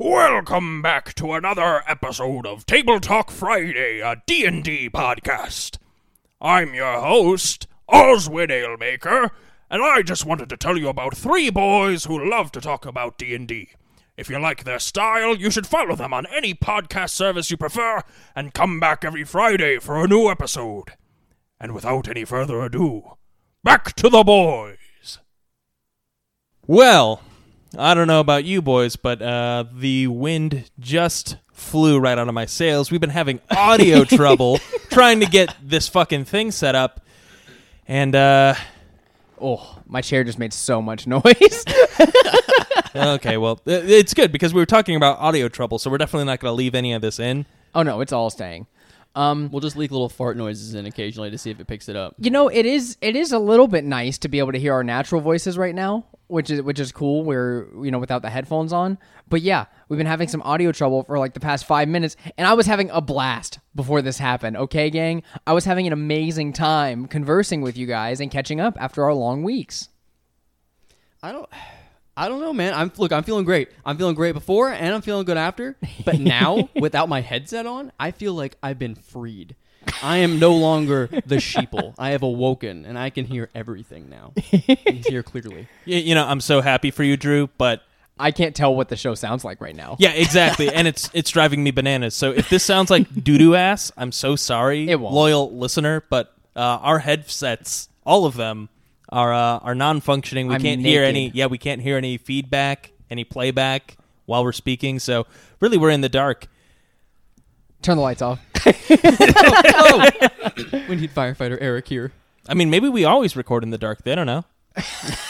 Welcome back to another episode of Table Talk Friday, a D&D podcast. I'm your host, Oswin Alemaker, and I just wanted to tell you about three boys who love to talk about D&D. If you like their style, you should follow them on any podcast service you prefer and come back every Friday for a new episode. And without any further ado, back to the boys. Well, I don't know about you boys, but uh, the wind just flew right out of my sails. We've been having audio trouble trying to get this fucking thing set up. And, uh, Oh, my chair just made so much noise. okay, well, it's good because we were talking about audio trouble, so we're definitely not going to leave any of this in. oh no, it's all staying. Um, We'll just leak little fart noises in occasionally to see if it picks it up. you know, it is it is a little bit nice to be able to hear our natural voices right now, which is which is cool. We're you know without the headphones on, but yeah, we've been having some audio trouble for like the past five minutes, and I was having a blast before this happened. Okay, gang, I was having an amazing time conversing with you guys and catching up after our long weeks. I don't. I don't know, man. I'm look. I'm feeling great. I'm feeling great before, and I'm feeling good after. But now, without my headset on, I feel like I've been freed. I am no longer the sheeple. I have awoken, and I can hear everything now. I can hear clearly. Y- you know, I'm so happy for you, Drew, but I can't tell what the show sounds like right now. yeah, exactly. and it's it's driving me bananas. So if this sounds like doo doo ass, I'm so sorry, It won't. loyal listener, but uh, our headsets, all of them, are uh, are non functioning. We I'm can't hear any yeah, we can't hear any feedback, any playback while we're speaking. So really we're in the dark. Turn the lights off. oh, We need firefighter Eric here. I mean, maybe we always record in the dark. They don't know.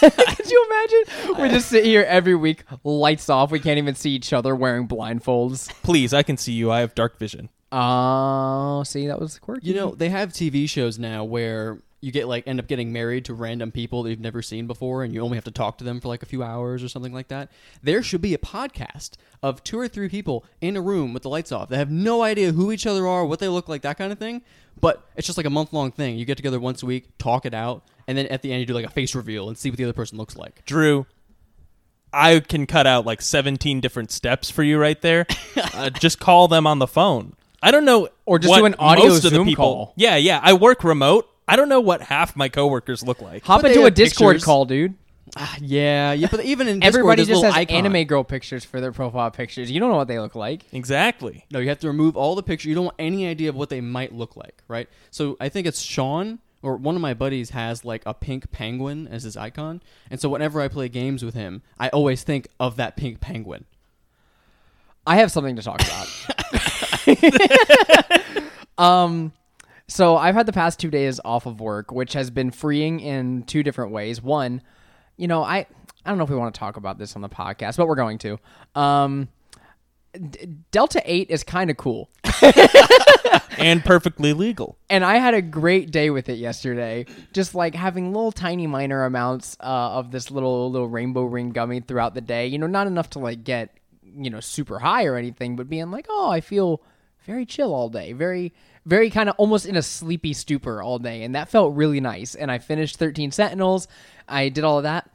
Could you imagine? We just sit here every week, lights off. We can't even see each other wearing blindfolds. Please, I can see you. I have dark vision. Oh, see, that was quirky. You know, they have TV shows now where you get like end up getting married to random people that you've never seen before and you only have to talk to them for like a few hours or something like that. There should be a podcast of two or three people in a room with the lights off. They have no idea who each other are, what they look like, that kind of thing. But it's just like a month long thing. You get together once a week, talk it out, and then at the end you do like a face reveal and see what the other person looks like. Drew, I can cut out like 17 different steps for you right there. uh, just call them on the phone. I don't know. Or just what do an audio most of the Zoom people, call. Yeah, yeah. I work remote. I don't know what half my coworkers look like. hop But they into a have Discord pictures. call, dude. Ah, yeah, yeah, but even in Discord, Everybody there's a just little has icon. anime girl pictures for their profile pictures. You don't know what they look like. Exactly. No, you have to remove all the pictures. You don't want any idea of what they might look like, right? So I think it's Sean or one of my buddies has like a pink penguin as his icon, and so whenever I play games with him, I always think of that pink penguin. I have something to talk about. um, so I've had the past two days off of work, which has been freeing in two different ways. One, you know, I I don't know if we want to talk about this on the podcast, but we're going to. Um, D- Delta Eight is kind of cool. And perfectly legal. and I had a great day with it yesterday. Just like having little tiny minor amounts uh, of this little little rainbow ring gummy throughout the day. You know, not enough to like get you know super high or anything, but being like, oh, I feel very chill all day, very very kind of almost in a sleepy stupor all day, and that felt really nice. And I finished Thirteen Sentinels. I did all of that,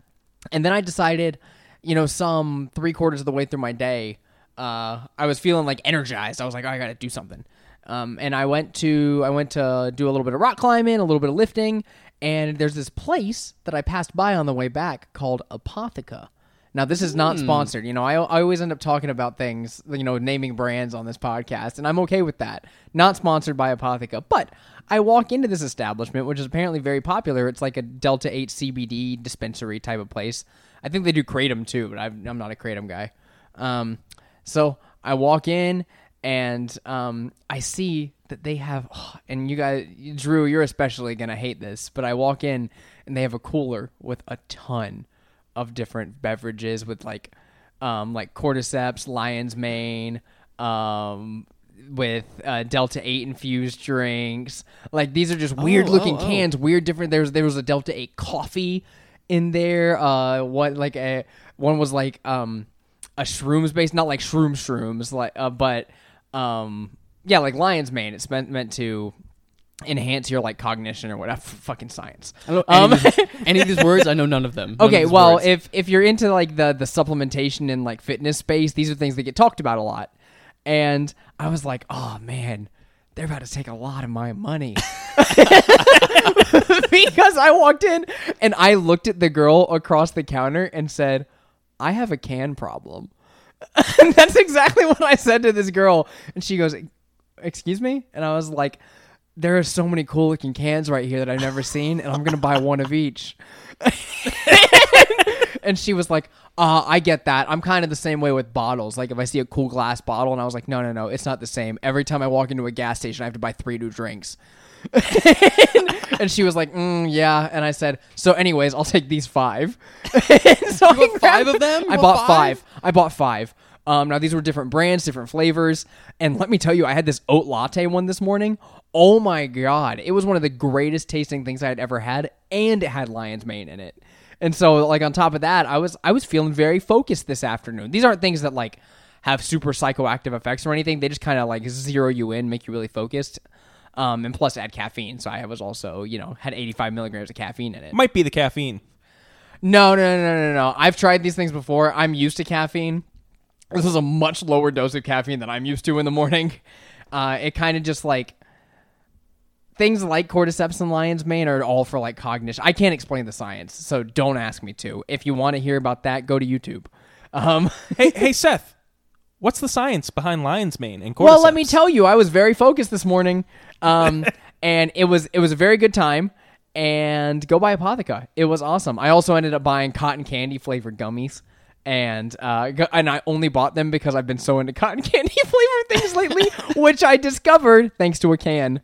and then I decided, you know, some three quarters of the way through my day, uh, I was feeling like energized. I was like, oh, I got to do something. Um, and I went to I went to do a little bit of rock climbing, a little bit of lifting, and there's this place that I passed by on the way back called Apotheca. Now this is not sponsored. You know, I, I always end up talking about things, you know, naming brands on this podcast, and I'm okay with that. Not sponsored by Apotheca, but I walk into this establishment, which is apparently very popular. It's like a Delta Eight CBD dispensary type of place. I think they do kratom too, but I've, I'm not a kratom guy. Um, so I walk in and um, I see that they have, and you guys, Drew, you're especially gonna hate this, but I walk in and they have a cooler with a ton of different beverages with like, um, like cordyceps, lion's mane, um, with uh, Delta Eight infused drinks. Like these are just weird looking oh, oh. cans, weird different. There was there was a Delta Eight coffee in there. Uh, what like a one was like um a shrooms based, not like shroom shrooms, like uh, but um yeah, like lion's mane. It's meant meant to enhance your like cognition or whatever. Fucking science. I don't Um, know any, of these, any of these words. I know none of them. None Okay, these well, words. if if you're into like the the supplementation and like fitness space, these are things that get talked about a lot. And I was like, oh man, they're about to take a lot of my money. because I walked in and I looked at the girl across the counter and said, I have a can problem. and that's exactly what I said to this girl. And she goes, Excuse me? And I was like, There are so many cool looking cans right here that I've never seen, and I'm going to buy one of each. and she was like, uh, I get that. I'm kind of the same way with bottles. Like if I see a cool glass bottle and I was like, no, no, no, it's not the same. Every time I walk into a gas station, I have to buy three new drinks. and she was like, mm, yeah. And I said, so anyways, I'll take these five. So I bought five of them? You I bought bought five? five. I bought five. Um, now these were different brands, different flavors, and let me tell you, I had this oat latte one this morning. Oh my god, it was one of the greatest tasting things I had ever had, and it had lion's mane in it. And so, like on top of that, I was I was feeling very focused this afternoon. These aren't things that like have super psychoactive effects or anything. They just kind of like zero you in, make you really focused. Um, and plus add caffeine, so I was also you know had 85 milligrams of caffeine in it. Might be the caffeine. No, no, no, no, no, no. I've tried these things before. I'm used to caffeine. This is a much lower dose of caffeine than I'm used to in the morning. Uh, it kind of just like things like cordyceps and lion's mane are all for like cognition. I can't explain the science, so don't ask me to. If you want to hear about that, go to YouTube. Um, hey, hey, Seth. What's the science behind lion's mane and cordyceps? well, let me tell you, I was very focused this morning, um, and it was it was a very good time. And go buy Apotheca. It was awesome. I also ended up buying cotton candy flavored gummies, and uh, and I only bought them because I've been so into cotton candy flavored things lately, which I discovered thanks to a can.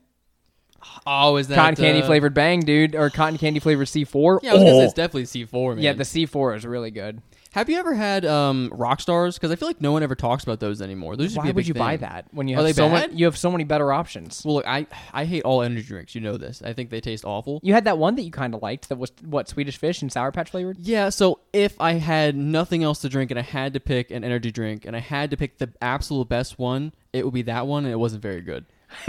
oh, is that Cotton candy uh, flavored Bang, dude, or cotton candy flavored C4. Yeah, I was gonna say Oh. it's definitely C four. Man. yeah, the C4 is really good. Have you ever had um, rock stars? Because I feel like no one ever talks about those anymore. Those Why would you buy that when you Are have they so bad? much? You have so many better options. Well, look, I I hate all energy drinks. You know this. I think they taste awful. You had that one that you kind of liked that was what Swedish Fish and Sour Patch flavored. Yeah, so if I had nothing else to drink and I had to pick an energy drink and I had to pick the absolute best one, it would be that one, and it wasn't very good.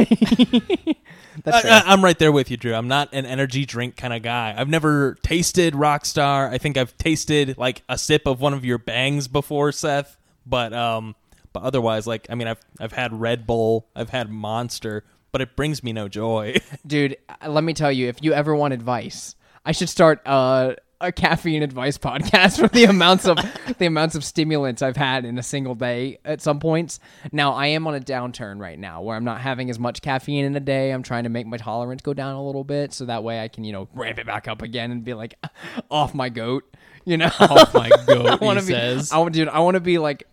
That's I, I'm right there with you, Drew. I'm not an energy drink kind of guy. I've never tasted Rockstar. I think I've tasted like a sip of one of your bangs before, Seth. But um, but otherwise, like I mean, I've I've had Red Bull, I've had Monster, but it brings me no joy. Dude, uh, let me tell you, if you ever want advice, I should start uh, a caffeine advice podcast for the amounts of the amounts of stimulants I've had in a single day at some points. Now, I am on a downturn right now where I'm not having as much caffeine in a day. I'm trying to make my tolerance go down a little bit so that way I can, you know, ramp it back up again and be like off my goat, you know. Off my goat, I want he to be says. I want dude, I want to be like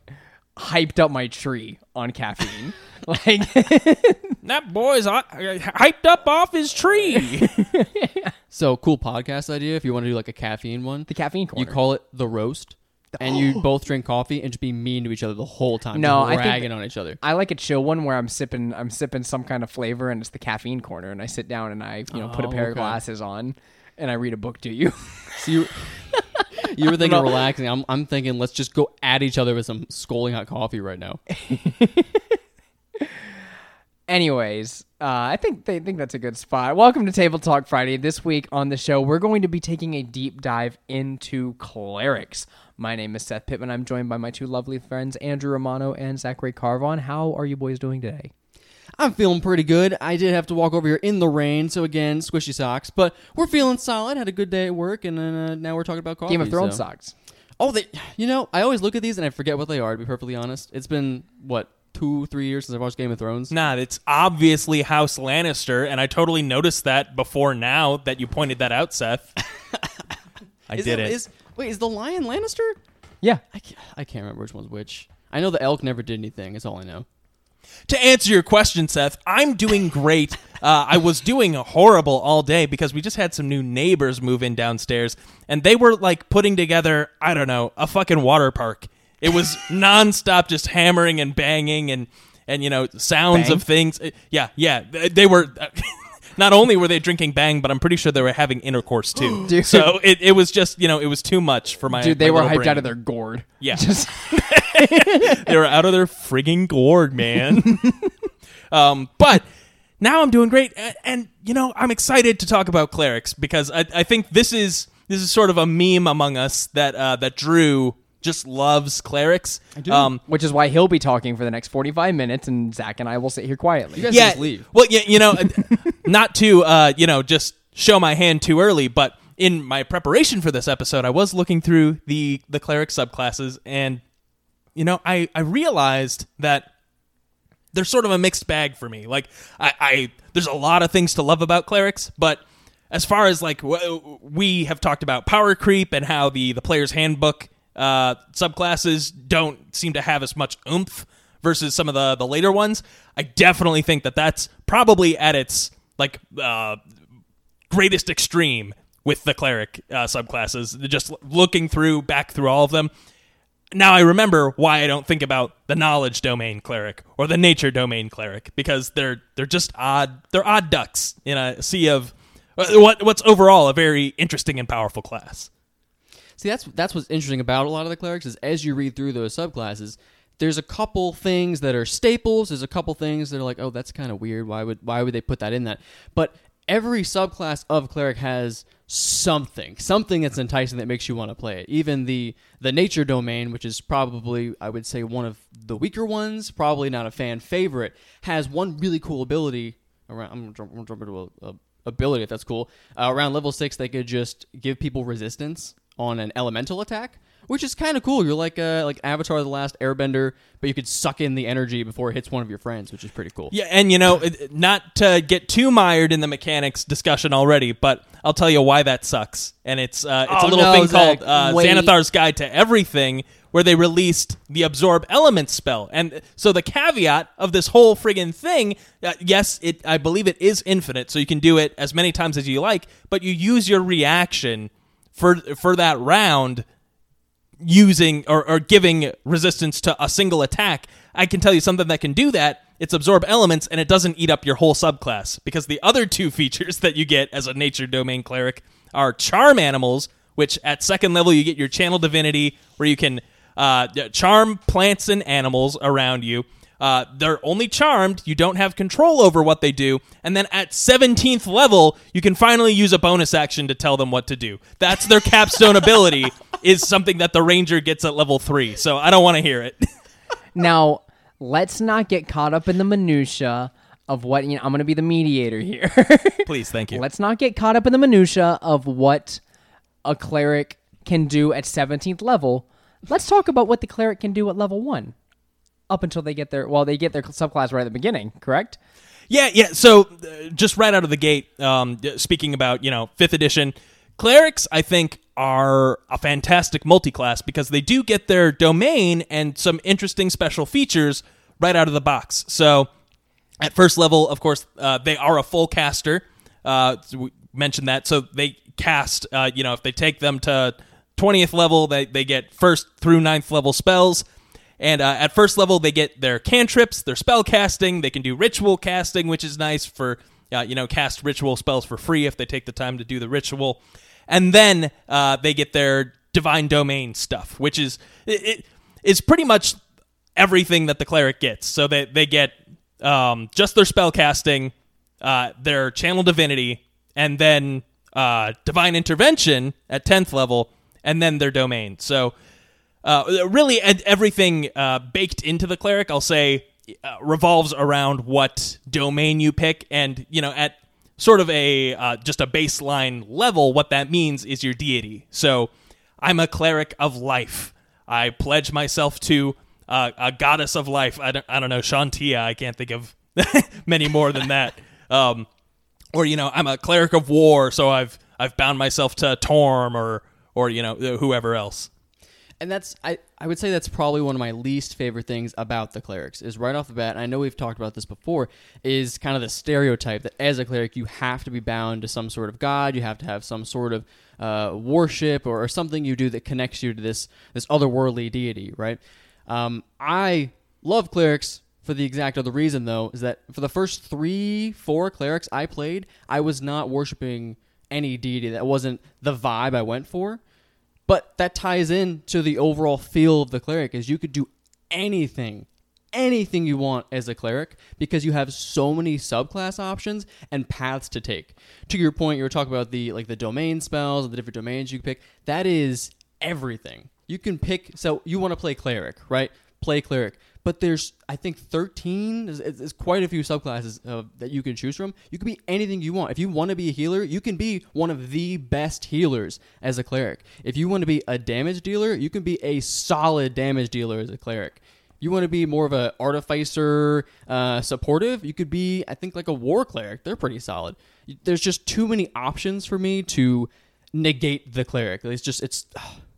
hyped up my tree on caffeine. Like that boy's hyped up off his tree. So cool podcast idea. If you want to do like a caffeine one, the caffeine corner. you call it the roast, and you oh. both drink coffee and just be mean to each other the whole time. No, just I think ragging that- on each other. I like a chill one where I'm sipping I'm sipping some kind of flavor and it's the caffeine corner and I sit down and I, you know, put a Oh, pair of okay. glasses on and I read a book to you. So you, you were thinking relaxing. I'm, I'm thinking let's just go at each other with some scolding hot coffee right now. Anyways, uh, I think they think that's a good spot. Welcome to Table Talk Friday. This week on the show, we're going to be taking a deep dive into clerics. My name is Seth Pittman. I'm joined by my two lovely friends, Andrew Romano and Zachary Carvon. How are you boys doing today? I'm feeling pretty good. I did have to walk over here in the rain, so again, squishy socks. But we're feeling solid. Had a good day at work, and then uh, now we're talking about coffee. Game of Thrones so- socks. Oh, they. You know, I always look at these and I forget what they are. To be perfectly honest, it's been what two, three years since I watched Game of Thrones. nah, it's obviously House Lannister, and I totally noticed that before now that you pointed that out, Seth. I Is did it- it. is- wait, is the lion Lannister? Yeah. I can't, I can't remember which one's which. I know the elk never did anything. That's all I know. To answer your question, Seth, I'm doing great. Uh, I was doing horrible all day because we just had some new neighbors move in downstairs, and they were like putting together, I don't know, a fucking water park. It was nonstop, just hammering and banging and and you know sounds Bang? of things. Uh, Yeah, yeah, they they were. Not only were they drinking bang, but I'm pretty sure they were having intercourse too. Dude. So it, it was just you know it was too much for my Dude, they my were little hyped brain. out of their gourd. Yeah. Just they were out of their frigging gourd, man. um, but now I'm doing great, and, and you know I'm excited to talk about clerics because I, I think this is this is sort of a meme among us that uh, that Drew just loves clerics. I do. Um, Which is why he'll be talking for the next 45 minutes, and Zach and I will sit here quietly. You guys yeah, just leave. well, yeah, you know, not to uh, you know just show my hand too early, but in my preparation for this episode, I was looking through the the cleric subclasses, and you know, I I realized that they're sort of a mixed bag for me. Like, I, I there's a lot of things to love about clerics, but as far as like w- we have talked about power creep and how the the player's handbook uh, subclasses don't seem to have as much oomph versus some of the the later ones. I definitely think that that's probably at its like uh, greatest extreme with the cleric uh, subclasses. Just looking through back through all of them. Now I remember why I don't think about the knowledge domain cleric or the nature domain cleric because they're they're just odd. They're odd ducks in a sea of uh, what what's overall a very interesting and powerful class. See, that's that's what's interesting about a lot of the clerics is as you read through those subclasses, there's a couple things that are staples. There's a couple things that are like, oh, that's kind of weird. Why would why would they put that in that? But every subclass of cleric has something, something that's enticing that makes you want to play it. Even the the nature domain, which is probably I would say one of the weaker ones, probably not a fan favorite, has one really cool ability. Around, I'm gonna jump, into a, a ability if that's cool. Uh, around level six, they could just give people resistance on an elemental attack, which is kind of cool. You're like uh, like Avatar: The Last Airbender, but you could suck in the energy before it hits one of your friends, which is pretty cool. Yeah, and you know, not to get too mired in the mechanics discussion already, but I'll tell you why that sucks. And it's uh, it's Oh, a little no, thing Zach, called uh, wait. Xanathar's Guide to Everything, where they released the Absorb Elements spell. And so the caveat of this whole friggin' thing, uh, yes, it I believe it is infinite, so you can do it as many times as you like, but you use your reaction for for that round using or, or giving resistance to a single attack, I can tell you something that can do that. It's absorb elements and it doesn't eat up your whole subclass because the other two features that you get as a nature domain cleric are charm animals, which at second level you get your channel divinity where you can uh, charm plants and animals around you. Uh, they're only charmed. You don't have control over what they do. And then at 17th level, you can finally use a bonus action to tell them what to do. That's their capstone ability, is something that the ranger gets at level three. So I don't want to hear it. Now, let's not get caught up in the minutia of what you know, I'm going to be the mediator here. Please, thank you. let's not get caught up in the minutia of what a cleric can do at 17th level. Let's talk about what the cleric can do at level 1 up until they get their well, they get their subclass right at the beginning, correct? Yeah, yeah. So uh, just right out of the gate, um, speaking about you know fifth edition clerics, I think are a fantastic multi-class because they do get their domain and some interesting special features right out of the box. So at first level, of course, uh, they are a full caster. Uh, we mentioned that, so they cast. Uh, you know, if they take them to twentieth level, they they get first through ninth level spells. And uh, at first level, they get their cantrips, their spell casting. They can do ritual casting, which is nice for uh, you know cast ritual spells for free if they take the time to do the ritual. And then uh, they get their divine domain stuff, which is it, it is pretty much everything that the cleric gets. So they they get um, just their spell casting, uh, their channel divinity, and then uh, divine intervention at tenth level, and then their domain. So uh, really everything uh, baked into the cleric, I'll say, uh, revolves around what domain you pick, and you know at sort of a uh, just a baseline level, what that means is your deity. So I'm a cleric of life. I pledge myself to uh, a goddess of life. I don't, I don't know, Chauntea. I can't think of many more than that. Um, or you know, I'm a cleric of war, so I've I've bound myself to Torm or or you know whoever else. And that's I, I would say that's probably one of my least favorite things about the clerics is right off the bat, and I know we've talked about this before, is kind of the stereotype that as a cleric you have to be bound to some sort of god, you have to have some sort of uh, worship or, or something you do that connects you to this this otherworldly deity, right? Um, I love clerics for the exact other reason though, is that for the first three, four clerics I played, I was not worshiping any deity. That wasn't the vibe I went for. But that ties in to the overall feel of the cleric is you could do anything anything you want as a cleric because you have so many subclass options and paths to take. To your point, you were talking about the like the domain spells and the different domains you pick. That is everything. You can pick. So you want to play cleric, right? Play cleric. But there's, I think, 13. There's, there's quite a few subclasses uh, that you can choose from. You can be anything you want. If you want to be a healer, you can be one of the best healers as a cleric. If you want to be a damage dealer, you can be a solid damage dealer as a cleric. You want to be more of a artificer, uh, supportive. You could be, I think, like a war cleric. They're pretty solid. There's just too many options for me to negate the cleric. It's just, it's.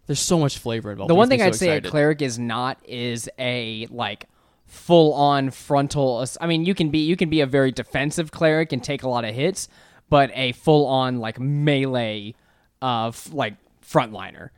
There's so much flavor involved. The one thing I'd so say a cleric is not is a like full on frontal. I mean, you can be you can be a very defensive cleric and take a lot of hits, but a full on like melee, uh, f- like frontliner.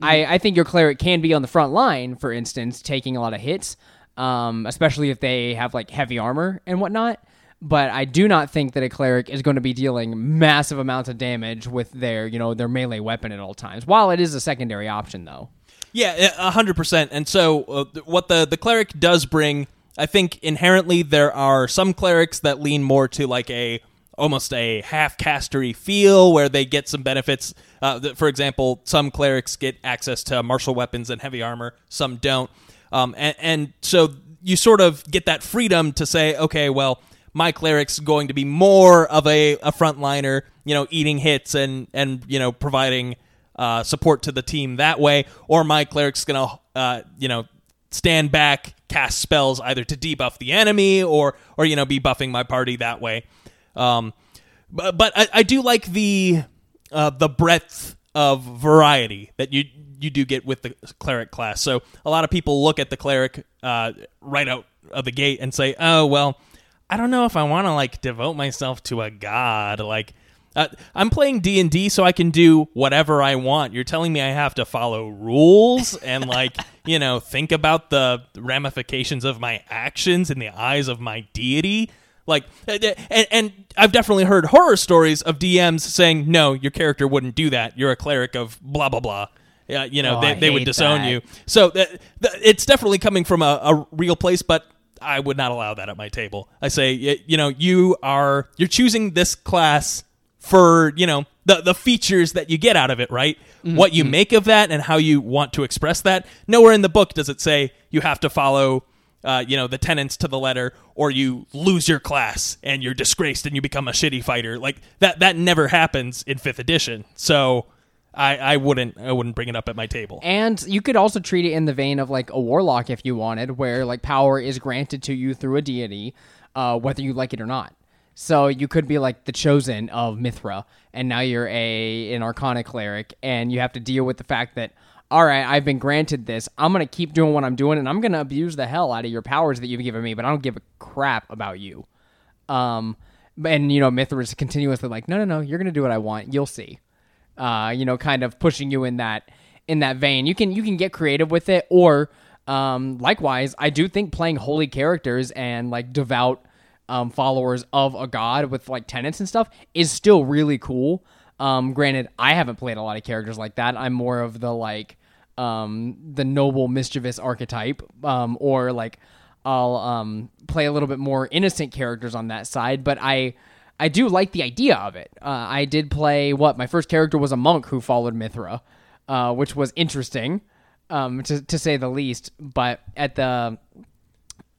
I I think your cleric can be on the front line, for instance, taking a lot of hits, um, especially if they have like heavy armor and whatnot. But I do not think that a cleric is going to be dealing massive amounts of damage with their, you know, their melee weapon at all times. While it is a secondary option, though. Yeah, hundred percent. And so, uh, what the the cleric does bring, I think inherently there are some clerics that lean more to like a almost a half castery feel, where they get some benefits. Uh, for example, some clerics get access to martial weapons and heavy armor, some don't. Um, and, and so you sort of get that freedom to say, okay, well, my cleric's going to be more of a, a frontliner, you know, eating hits and and you know providing uh, support to the team that way, or my cleric's gonna uh, you know stand back, cast spells either to debuff the enemy or or you know be buffing my party that way. Um, but but I, I do like the uh, the breadth of variety that you you do get with the cleric class. So a lot of people look at the cleric uh, right out of the gate and say, "Oh well, I don't know if I want to like devote myself to a god." Like uh, I'm playing D and D, so I can do whatever I want. You're telling me I have to follow rules and like you know think about the ramifications of my actions in the eyes of my deity. Like, uh, and, and I've definitely heard horror stories of DMs saying, "No, your character wouldn't do that. You're a cleric of blah blah blah." Yeah, you know, Oh, they, they would disown that. you. So th- it's definitely coming from a, a real place, but I would not allow that at my table. I say, you know, you are you're choosing this class for you know the the features that you get out of it, right? What you make of that and how you want to express that. Nowhere in the book does it say you have to follow. Uh, you know the tenants to the letter, or you lose your class and you're disgraced and you become a shitty fighter. Like that, that never happens in fifth edition. So I, I wouldn't, I wouldn't bring it up at my table. And you could also treat it in the vein of like a warlock if you wanted, where like power is granted to you through a deity, uh, whether you like it or not. So you could be like the chosen of Mithra, and now you're a an Arcana cleric, and you have to deal with the fact that all right, I've been granted this. I'm gonna keep doing what I'm doing, and I'm gonna abuse the hell out of your powers that you've given me, but I don't give a crap about you. Um, and you know, Mithra is continuously like, no, no, no, you're gonna do what I want. You'll see. Uh, you know, kind of pushing you in that in that vein. You can you can get creative with it, or um, likewise, I do think playing holy characters and like devout um, followers of a god with like tenets and stuff is still really cool. Um, granted, I haven't played a lot of characters like that. I'm more of the like um, the noble mischievous archetype, um, or like I'll um, play a little bit more innocent characters on that side. But I I do like the idea of it. Uh, I did play what my first character was a monk who followed Mithra, uh, which was interesting um, to to say the least. But at the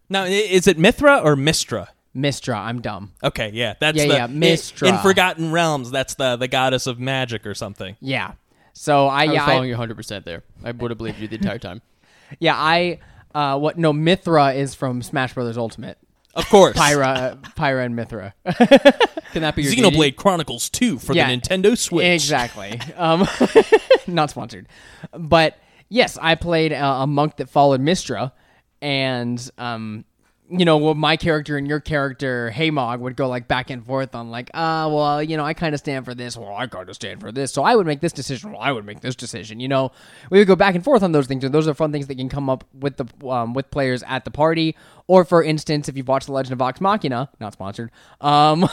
Now, is it Mythra or Mystra? Mystra, I'm dumb. Okay, yeah, that's Yeah, the yeah, Mystra. In, in Forgotten Realms, that's the the goddess of magic or something. Yeah. So I, I was yeah I, following you 100 percent there. I would have believed you the entire time. yeah I uh, what no Mithra is from Smash Brothers Ultimate. Of course, Pyra, Pyra and Mythra. Can that be your Xenoblade deity? Chronicles Two for Yeah. the Nintendo Switch. Exactly. Um, not sponsored, but yes, I played a, a monk that followed Mystra, and um, you know, well, my character and your character, Haymog, would go like back and forth on like, ah, well, you know, I kind of stand for this, well, I kind of stand for this, so I would make this decision, well, I would make this decision. You know, we would go back and forth on those things, and those are fun things that can come up with the um, with players at the party. Or, for instance, if you've watched The Legend of Vox Machina, not sponsored, um,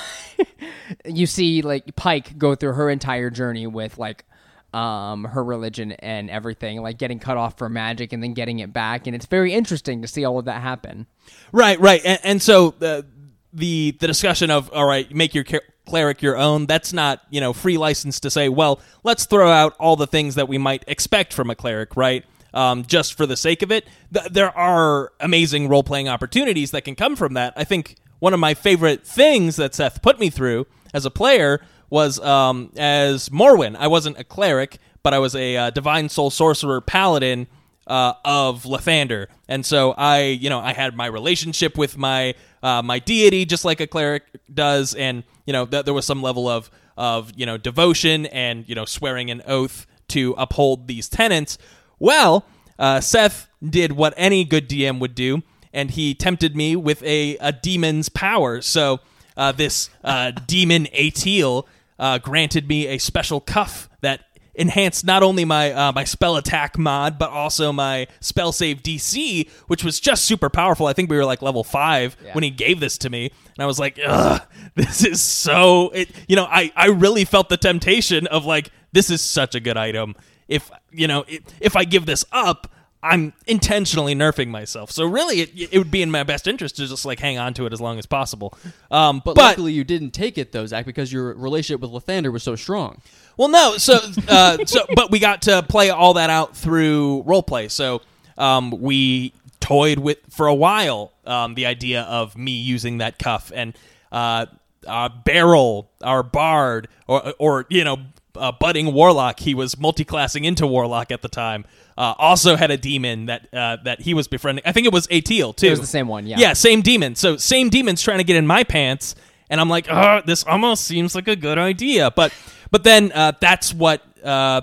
you see like Pike go through her entire journey with like um, her religion and everything, like getting cut off for magic and then getting it back, and it's very interesting to see all of that happen. Right, right, and, and so the the the discussion of all right, make your cleric your own. That's not you know free license to say, well, let's throw out all the things that we might expect from a cleric, right? Um, just for the sake of it, Th- there are amazing role playing opportunities that can come from that. I think one of my favorite things that Seth put me through as a player was um, as Morwyn. I wasn't a cleric, but I was a uh, divine soul sorcerer paladin uh, of Lathander, and so I, you know, I had my relationship with my uh, my deity just like a cleric does, and you know, th- there was some level of of you know devotion and you know swearing an oath to uphold these tenets. Well, uh, Seth did what any good DM would do, and he tempted me with a, a demon's power. So uh, this uh, demon Atil uh, granted me a special cuff that enhanced not only my uh, my spell attack mod, but also my spell save DC, which was just super powerful. I think we were like level five when he gave this to me, and I was like, "Ugh, this is so." It, you know, I I really felt the temptation of like, this is such a good item. If you know, if I give this up. I'm intentionally nerfing myself, so really, it, it would be in my best interest to just like hang on to it as long as possible. Um, But, but luckily, you didn't take it though, Zach, because your relationship with Lathander was so strong. Well, no. So, uh, so, but we got to play all that out through roleplay. So, um, we toyed with for a while um, the idea of me using that cuff and uh, uh, Beryl, our bard, or or you know, uh, budding warlock. He was multi-classing into warlock at the time. Uh, also had a demon that uh, that he was befriending. I think it was Atil too. It was the same one, yeah. Yeah, same demon. So same demon's trying to get in my pants, and I'm like, oh, this almost seems like a good idea. But but then uh, that's what uh,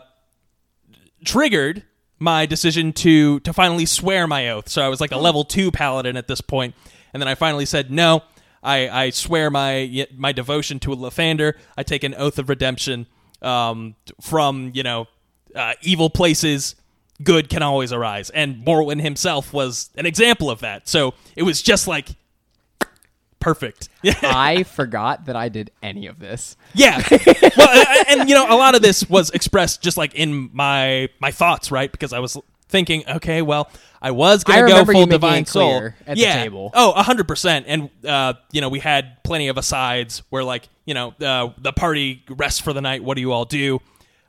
triggered my decision to to finally swear my oath. So I was like a level two paladin at this point, and then I finally said no. I, I swear my my devotion to a Lathander. I take an oath of redemption um, from you know uh, evil places. Good can always arise, and Morwyn himself was an example of that. So it was just like perfect. I forgot that I did any of this. Yeah. well, I- and you know, a lot of this was expressed just like in my my thoughts, right? Because I was thinking, okay, well, I was going to go full divine soul at the yeah. table. Oh, hundred percent. And uh, you know, we had plenty of asides where, like, you know, uh, the party rests for the night. What do you all do?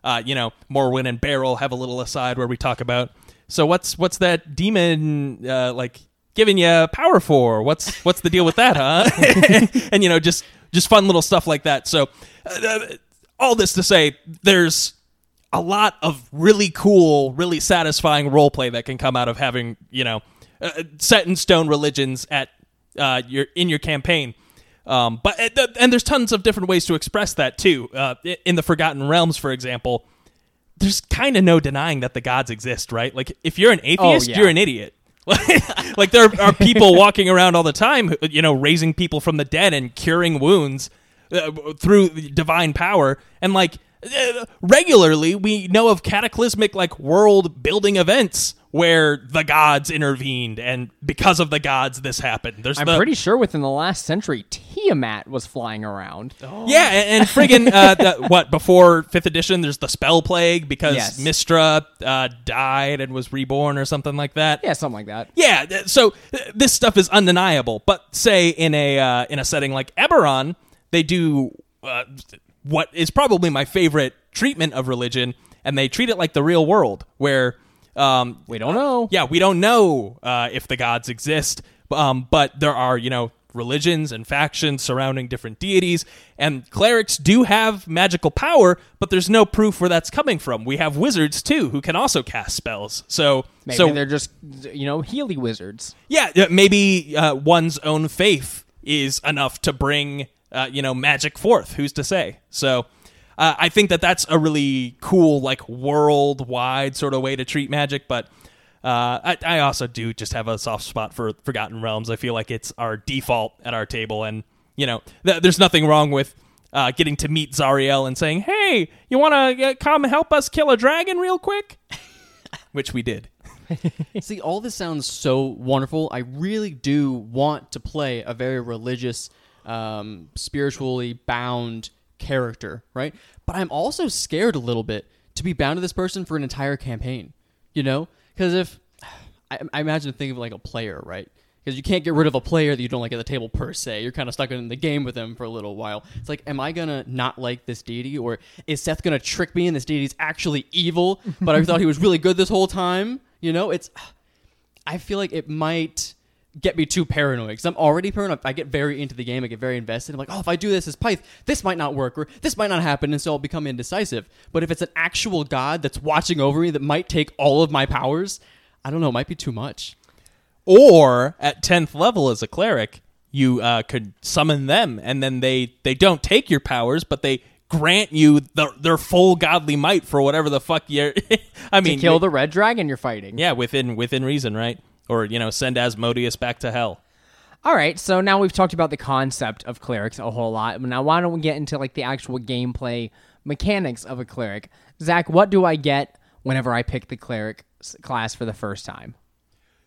Uh, you know, Morwyn and Beryl have a little aside where we talk about. So what's what's that demon uh, like giving you power for? What's what's the deal with that, huh? and you know, just just fun little stuff like that. So uh, all this to say, there's a lot of really cool, really satisfying role play that can come out of having you know uh, set in stone religions at uh, your in your campaign. Um, but uh, and there's tons of different ways to express that too. Uh, in the Forgotten Realms, for example, there's kind of no denying that the gods exist, right? Like if you're an atheist, yeah. you're an idiot. like there are people walking around all the time, you know, raising people from the dead and curing wounds uh, through divine power, and like regularly we know of cataclysmic like world building events where the gods intervened and because of the gods this happened there's I'm the, pretty sure within the last century, Tiamat was flying around. yeah and, and friggin uh, the, what before fifth edition there's the spell plague because Yes. Mystra uh, died and was reborn or something like that Yeah, something like that. yeah, so uh, this stuff is undeniable. But say in a uh, in a setting like Eberron, they do uh, what is probably my favorite treatment of religion, and they treat it like the real world, where um, We don't know. yeah, we don't know uh, if the gods exist, um, but there are, you know, religions and factions surrounding different deities, and clerics do have magical power, but there's no proof where that's coming from. We have wizards too who can also cast spells. So, Maybe so they're just, you know, Healy wizards. yeah, maybe uh, one's own faith is enough to bring, uh, you know, magic forth. Who's to say? So, uh, I think that that's a really cool, like worldwide sort of way to treat magic. But uh, I, I also do just have a soft spot for Forgotten Realms. I feel like it's our default at our table, and you know, th- there's nothing wrong with. Uh, getting to meet Zariel and saying, "Hey, you want to uh, come help us kill a dragon real quick?" Which we did. See, all this sounds so wonderful. I really do want to play a very religious, um, spiritually bound character, right? But I'm also scared a little bit to be bound to this person for an entire campaign. You know, because if I, I imagine thinking of like a player, right? Because you can't get rid of a player that you don't like at the table per se. You're kind of stuck in the game with them for a little while. It's like, am I gonna not like this deity, or is Seth gonna trick me and this deity's actually evil, but I thought he was really good this whole time? You know, it's. I feel like it might get me too paranoid because I'm already paranoid. I get very into the game. I get very invested. I'm like, oh, if I do this as Pyth, this might not work or this might not happen, and so I'll become indecisive. But if it's an actual god that's watching over me that might take all of my powers, I don't know. It might be too much. Or at tenth level as a cleric, you uh, could summon them, and then they they don't take your powers, but they grant you the, their full godly might for whatever the fuck you're. I To mean, kill the red dragon you're fighting. yeah, within within reason, right? Or you know, send Asmodeus back to hell. All right, so now we've talked about the concept of clerics a whole lot. Now, why don't we get into like the actual gameplay mechanics of a cleric? Zach, what do I get whenever I pick the cleric class for the first time?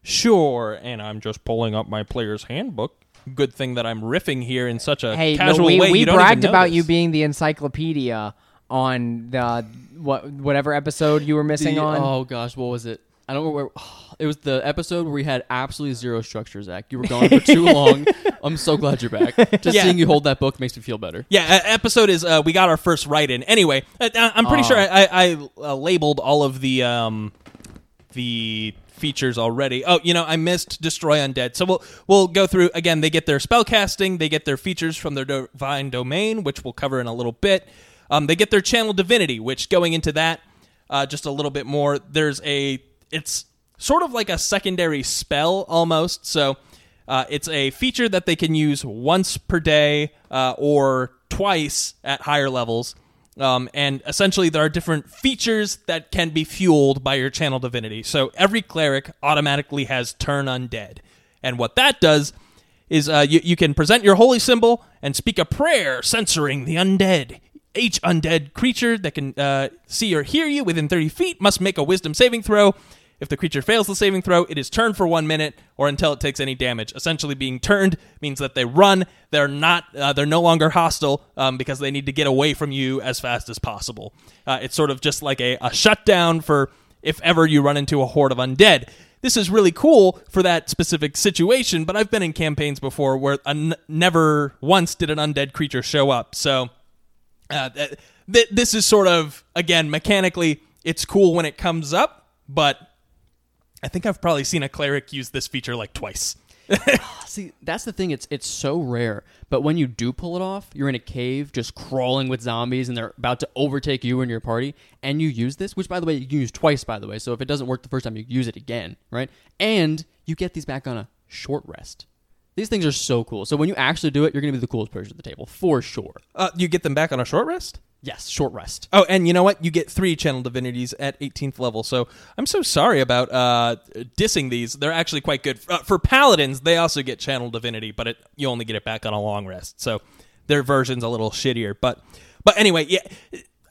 Sure, and I'm just pulling up my player's handbook. Good thing that I'm riffing here in such a Hey, no, casual we, way. we you don't bragged even about you being the encyclopedia on the what whatever episode you were missing The- on. Oh gosh, what was it? I don't know where. It was the episode where we had absolutely zero structure, Zach. You were gone for too long. I'm so glad you're back. Just Yeah. seeing you hold that book makes me feel better. Yeah, uh, episode is uh, we got our first write in. Anyway, uh, uh, I'm pretty Oh. sure I, I, I uh, labeled all of the um, the features already. Oh, you know, I missed destroy undead. So we'll we'll go through again. They get their spell casting. They get their features from their divine domain, which we'll cover in a little bit. Um, they get their channel divinity, which going into that uh, just a little bit more. There's a it's sort of like a secondary spell almost. So uh, it's a feature that they can use once per day uh, or twice at higher levels. Um, and essentially, there are different features that can be fueled by your channel divinity. So every cleric automatically has turn undead. And what that does is uh, you, you can present your holy symbol and speak a prayer censoring the undead. Each undead creature that can uh, see or hear you within 30 feet must make a wisdom saving throw. If the creature fails the saving throw, it is turned for one minute or until it takes any damage. Essentially, being turned means that they run. They're not. Uh, they're no longer hostile um, because they need to get away from you as fast as possible. Uh, it's sort of just like a, a shutdown for if ever you run into a horde of undead. This is really cool for that specific situation, but I've been in campaigns before where never once did an undead creature show up. So uh, th- th- this is sort of again mechanically it's cool when it comes up, but I think I've probably seen a cleric use this feature like twice. See, that's the thing. It's it's so rare. But when you do pull it off, you're in a cave just crawling with zombies, and they're about to overtake you and your party, and you use this, which by the way you can use twice. By the way, so if it doesn't work the first time, you use it again, right? And you get these back on a short rest. These things are so cool. So when you actually do it, you're gonna be the coolest person at the table for sure. Uh, you get them back on a short rest. Yes, short rest. Oh, and you know what? You get three channel divinities at 18th level. So I'm so sorry about uh, dissing these. They're actually quite good. Uh, for paladins, they also get channel divinity, but it, you only get it back on a long rest. So their version's a little shittier. But but anyway, yeah.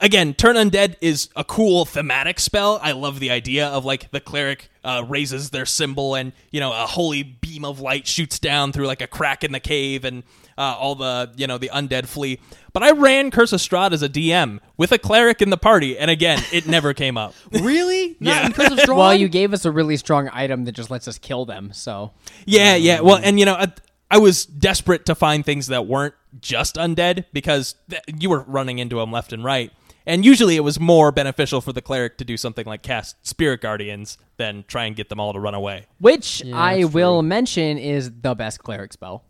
Again, turn undead is a cool thematic spell. I love the idea of like the cleric uh, raises their symbol and you know a holy beam of light shoots down through like a crack in the cave and uh, all the you know the undead flee. But I ran Curse of Strahd as a DM with a cleric in the party, and again, it never came up. Really? Not Yeah. in Curse of Strahd? Well, you gave us a really strong item that just lets us kill them. So Yeah, yeah. Well, and you know, I, I was desperate to find things that weren't just undead because th- you were running into them left and right. And usually it was more beneficial for the cleric to do something like cast Spirit Guardians than try and get them all to run away. which Yeah, I that's will true. mention is the best cleric spell.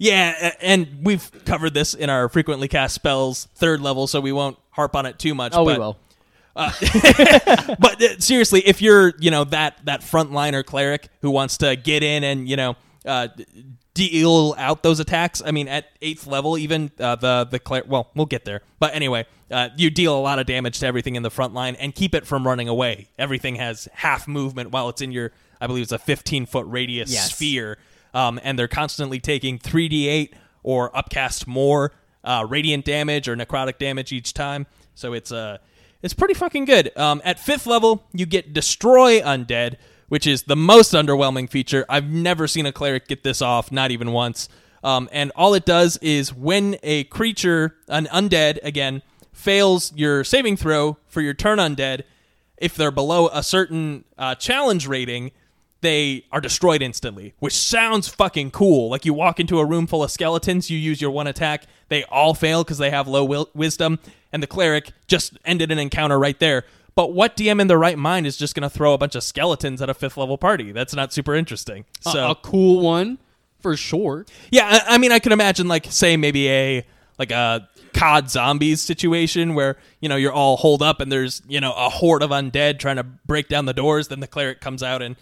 Yeah, and we've covered this in our frequently cast spells third level, so we won't harp on it too much. Oh, but, we will. but uh, seriously, if you're you know that that frontliner cleric who wants to get in and you know uh, deal out those attacks, I mean at eighth level, even uh, the the cler- well, we'll get there. But anyway, uh, you deal a lot of damage to everything in the front line and keep it from running away. Everything has half movement while it's in your, I believe it's a 15 foot radius Yes. sphere, um, and they're constantly taking 3d8 or upcast more uh, radiant damage or necrotic damage each time. So it's uh, it's pretty fucking good. Um, at fifth level, you get destroy undead, which is the most underwhelming feature. I've never seen a cleric get this off, not even once. Um, and all it does is when a creature, an undead, again, fails your saving throw for your turn undead, if they're below a certain uh, challenge rating, they are destroyed instantly, which sounds fucking cool. Like you walk into a room full of skeletons, you use your one attack, they all fail because they have low wil- wisdom, and the cleric just ended an encounter right there. But what DM in their right mind is just going to throw a bunch of skeletons at a fifth level party? That's not super interesting. A- So a, cool one for sure. yeah, I, I mean, I can imagine like say maybe a like a COD zombies situation where you know you're all holed up and there's you know a horde of undead trying to break down the doors. Then the cleric comes out and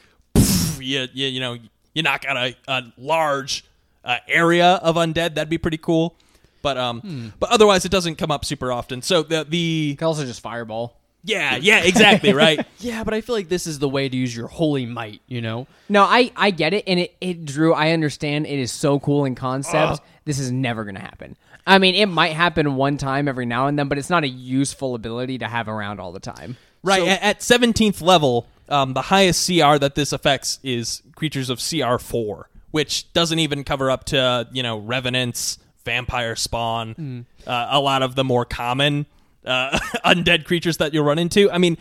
you, you you know you knock out a, a large uh, area of undead. That'd be pretty cool. But um, but otherwise it doesn't come up super often. So the the You can also just fireball. yeah yeah exactly right. Yeah, but I feel like this is the way to use your holy might. You know, No, I I get it, and it it Drew. I understand it is so cool in concept. This is never gonna happen. I mean, it might happen one time every now and then, but it's not a useful ability to have around all the time. Right. at, at 17th level, um, the highest CR that this affects is creatures of CR 4, which doesn't even cover up to, you know, revenants, vampire spawn, uh, a lot of the more common uh, undead creatures that you'll run into. I mean,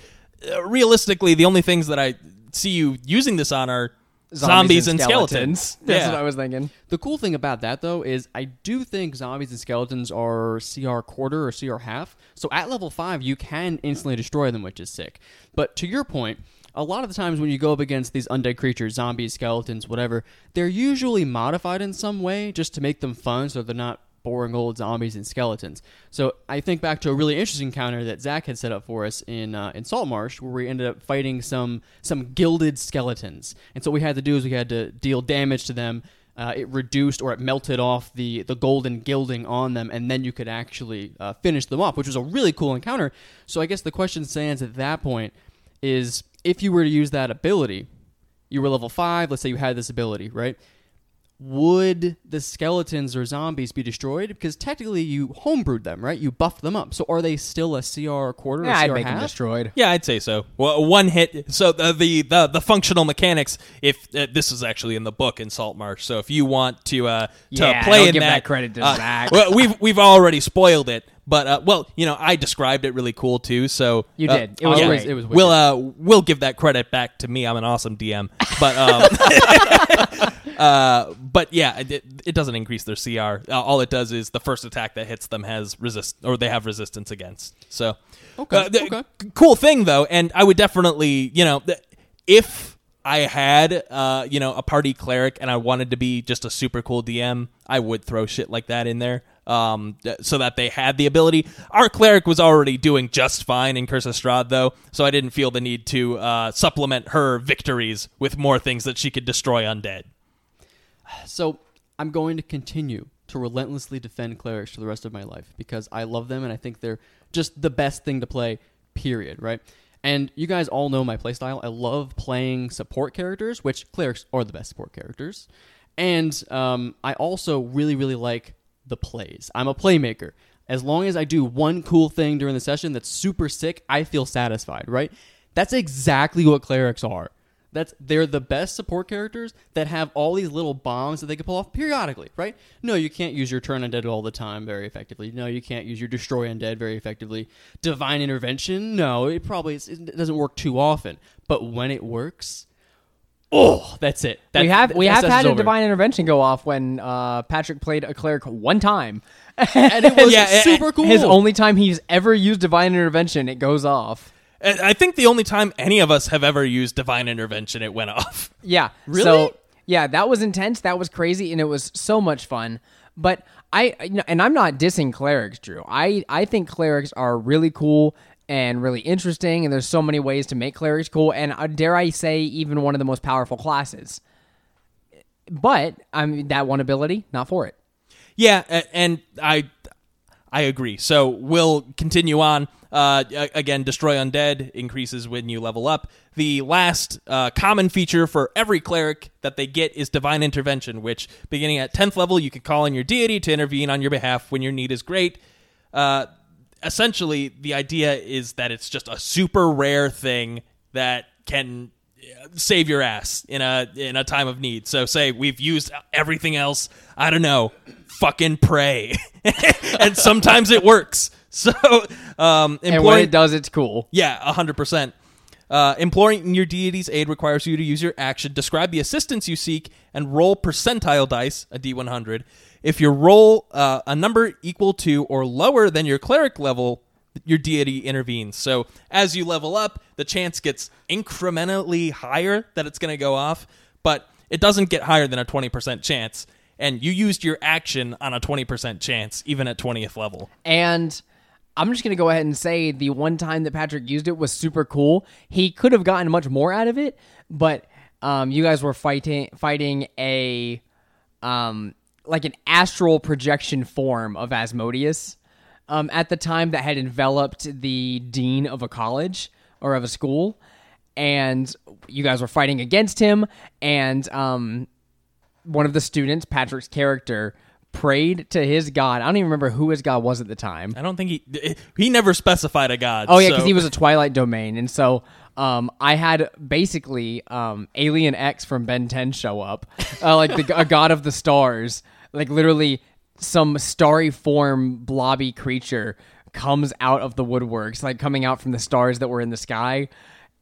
uh, realistically, the only things that I see you using this on are zombies, and skeletons. That's yeah. what I was thinking. the cool thing about that though is I do think zombies and skeletons are CR quarter or CR half. So at level five, you can instantly destroy them, which is sick. But to your point. A lot of the times when you go up against these undead creatures, zombies, skeletons, whatever, they're usually modified in some way just to make them fun so they're not boring old zombies and skeletons. So I think back to a really interesting encounter that Zach had set up for us in uh, in Saltmarsh, where we ended up fighting some some gilded skeletons. And so what we had to do is we had to deal damage to them. Uh, it reduced or it melted off the the golden gilding on them, and then you could actually uh, finish them off, which was a really cool encounter. So I guess the question stands at that point is if you were to use that ability, you were level five. Let's say you had this ability, right? would the skeletons or zombies be destroyed? Because technically you homebrewed them, right? You buffed them up. So are they still a CR quarter Yeah, or I'd CR make them half? destroyed. Yeah, I'd say so. Well, one hit. So the the the, the functional mechanics. If uh, this is actually in the book in Saltmarsh, so if you want to uh, to Yeah, play don't in give that, that credit to uh, Zach. Well, we've we've already spoiled it, but uh, well, you know, I described it really cool too. So You uh, did. It was yeah, great. It was We'll uh we'll give that credit back to me. I'm an awesome DM, but um, uh, but yeah, it, it doesn't increase their CR. Uh, all it does is the first attack that hits them has resist or they have resistance against. So Okay, uh, okay. cool thing though, and I would definitely you know th- if I had uh you know a party cleric and I wanted to be just a super cool DM, I would throw shit like that in there. Um, so that they had the ability. Our cleric was already doing just fine in Curse of Strahd, though, so I didn't feel the need to uh, supplement her victories with more things that she could destroy undead. So I'm going to continue to relentlessly defend clerics for the rest of my life because I love them and I think they're just the best thing to play, period, right? And you guys all know my playstyle. I love playing support characters, which clerics are the best support characters. And um, I also really, really like the plays. I'm a playmaker. As long as I do one cool thing during the session that's super sick, I feel satisfied, right? That's exactly what clerics are. That's they're the best support characters that have all these little bombs that they can pull off periodically, right? No, you can't use your turn undead all the time very effectively. No, you can't use your destroy undead very effectively. Divine intervention, no, it probably it doesn't work too often. But when it works, oh, that's it. That, we have we have had a over. divine intervention go off when uh, Patrick played a cleric one time. and it was Yeah, super cool. His only time he's ever used divine intervention, it goes off. I think the only time any of us have ever used divine intervention, it went off. Yeah. Really? So yeah, that was intense. That was crazy, and it was so much fun. But I you know, and I'm not dissing clerics, Drew. I I think clerics are really cool and really interesting, and there's so many ways to make clerics cool, and uh, dare I say, even one of the most powerful classes. But I mean, that one ability, not for it. Yeah, and I I agree. So we'll continue on. Uh, again, destroy undead increases when you level up. The last uh, common feature for every cleric that they get is divine intervention, which beginning at tenth level, you can call on your deity to intervene on your behalf when your need is great. Uh, essentially, the idea is that it's just a super rare thing that can uh, save your ass in a in a time of need. So say we've used everything else, I don't know, fucking pray. and sometimes it works. So, um, and when employing, it does, it's cool. yeah, hundred percent. Uh, employing your deity's aid requires you to use your action, describe the assistance you seek, and roll percentile dice, a d100. If you roll uh, a number equal to or lower than your cleric level, your deity intervenes. So as you level up, the chance gets incrementally higher that it's going to go off, but it doesn't get higher than a 20% chance. And you used your action on a 20% chance, even at 20th level. And I'm just going to go ahead and say the one time that Patrick used it was super cool. He could have gotten much more out of it, but um, you guys were fighting fighting a um, like an astral projection form of Asmodeus um, at the time that had enveloped the dean of a college or of a school, and you guys were fighting against him, and um, one of the students, Patrick's character, prayed to his god. I don't even remember who his god was at the time. I don't think he he never specified a god. Oh yeah, because so- he was a Twilight Domain, and so um, I had basically um, Alien X from Ben 10 show up, uh, like the, a god of the stars, like literally some starry form blobby creature comes out of the woodworks, like coming out from the stars that were in the sky,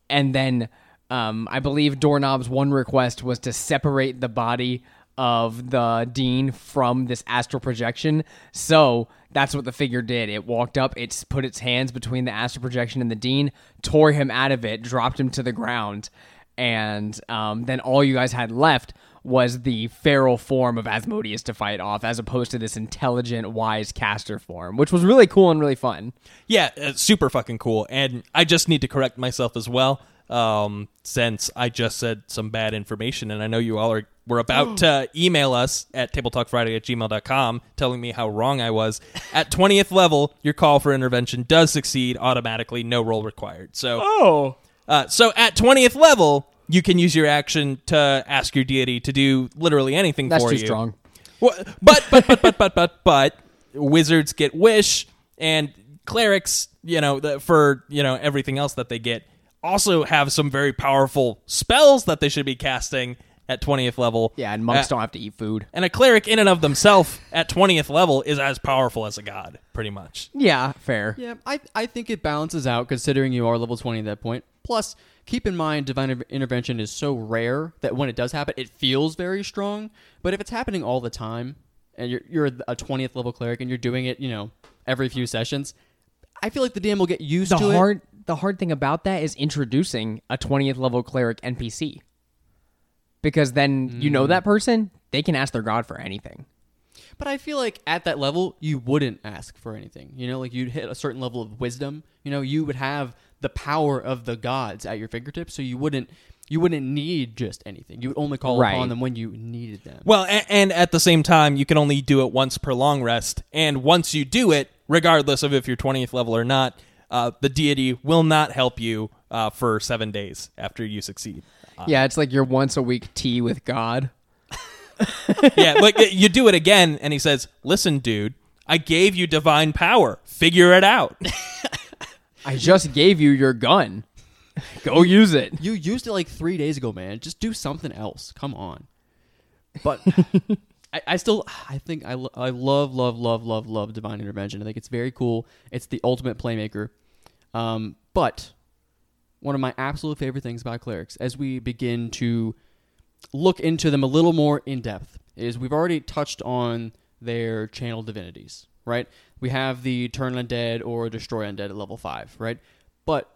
and then um, I believe Doorknob's one request was to separate the body of the dean from this astral projection. So that's what the figure did. It walked up, it's put its hands between the astral projection and the dean, tore him out of it, dropped him to the ground, and um, then all you guys had left was the feral form of Asmodeus to fight off, as opposed to this intelligent, wise caster form, which was really cool and really fun. Yeah, uh, super fucking cool. And I just need to correct myself as well, um, since I just said some bad information, and I know you all are were about to email us at tabletalkfriday at gmail.com telling me how wrong I was. At 20th level, your call for intervention does succeed automatically, no roll required. So, Oh. uh, so at 20th level, you can use your action to ask your deity to do literally anything That's for too you. strong. Wha- But but but but but but but wizards get wish and clerics, you know, the, for you know everything else that they get, also have some very powerful spells that they should be casting at twentieth level. Yeah, and monks Uh, don't have to eat food. And a cleric in and of themselves at twentieth level is as powerful as a god, pretty much. Yeah, fair. Yeah, I I think it balances out considering you are level 20 at that point. Plus, keep in mind divine intervention is so rare that when it does happen, it feels very strong. But if it's happening all the time and you're you're a 20th level cleric and you're doing it, you know, every few sessions, I feel like the DM will get used The to it. hard the hard thing about that is introducing a 20th level cleric NPC. Because then you Mm. know that person, they can ask their god for anything. But I feel like at that level, you wouldn't ask for anything. You know, like you'd hit a certain level of wisdom. You know, you would have the power of the gods at your fingertips, so you wouldn't you wouldn't need just anything. You would only call Right. upon them when you needed them. Well, and, and at the same time, you can only do it once per long rest. And once you do it, regardless of if you're 20th level or not, uh, the deity will not help you uh, for seven days after you succeed. Yeah, it's like your once a week tea with God. yeah, like you do it again, and he says, "Listen, dude, I gave you divine power. Figure it out." I just gave you your gun. Go use it. You used it like three days ago, man. Just do something else. Come on. But I, I still, I think I, lo- I love, love, love, love, love divine intervention. I think it's very cool. It's the ultimate playmaker. Um, but one of my absolute favorite things about clerics, as we begin to look into them a little more in depth, is we've already touched on their channel divinities, right? We have the turn undead or destroy undead at level five, right? But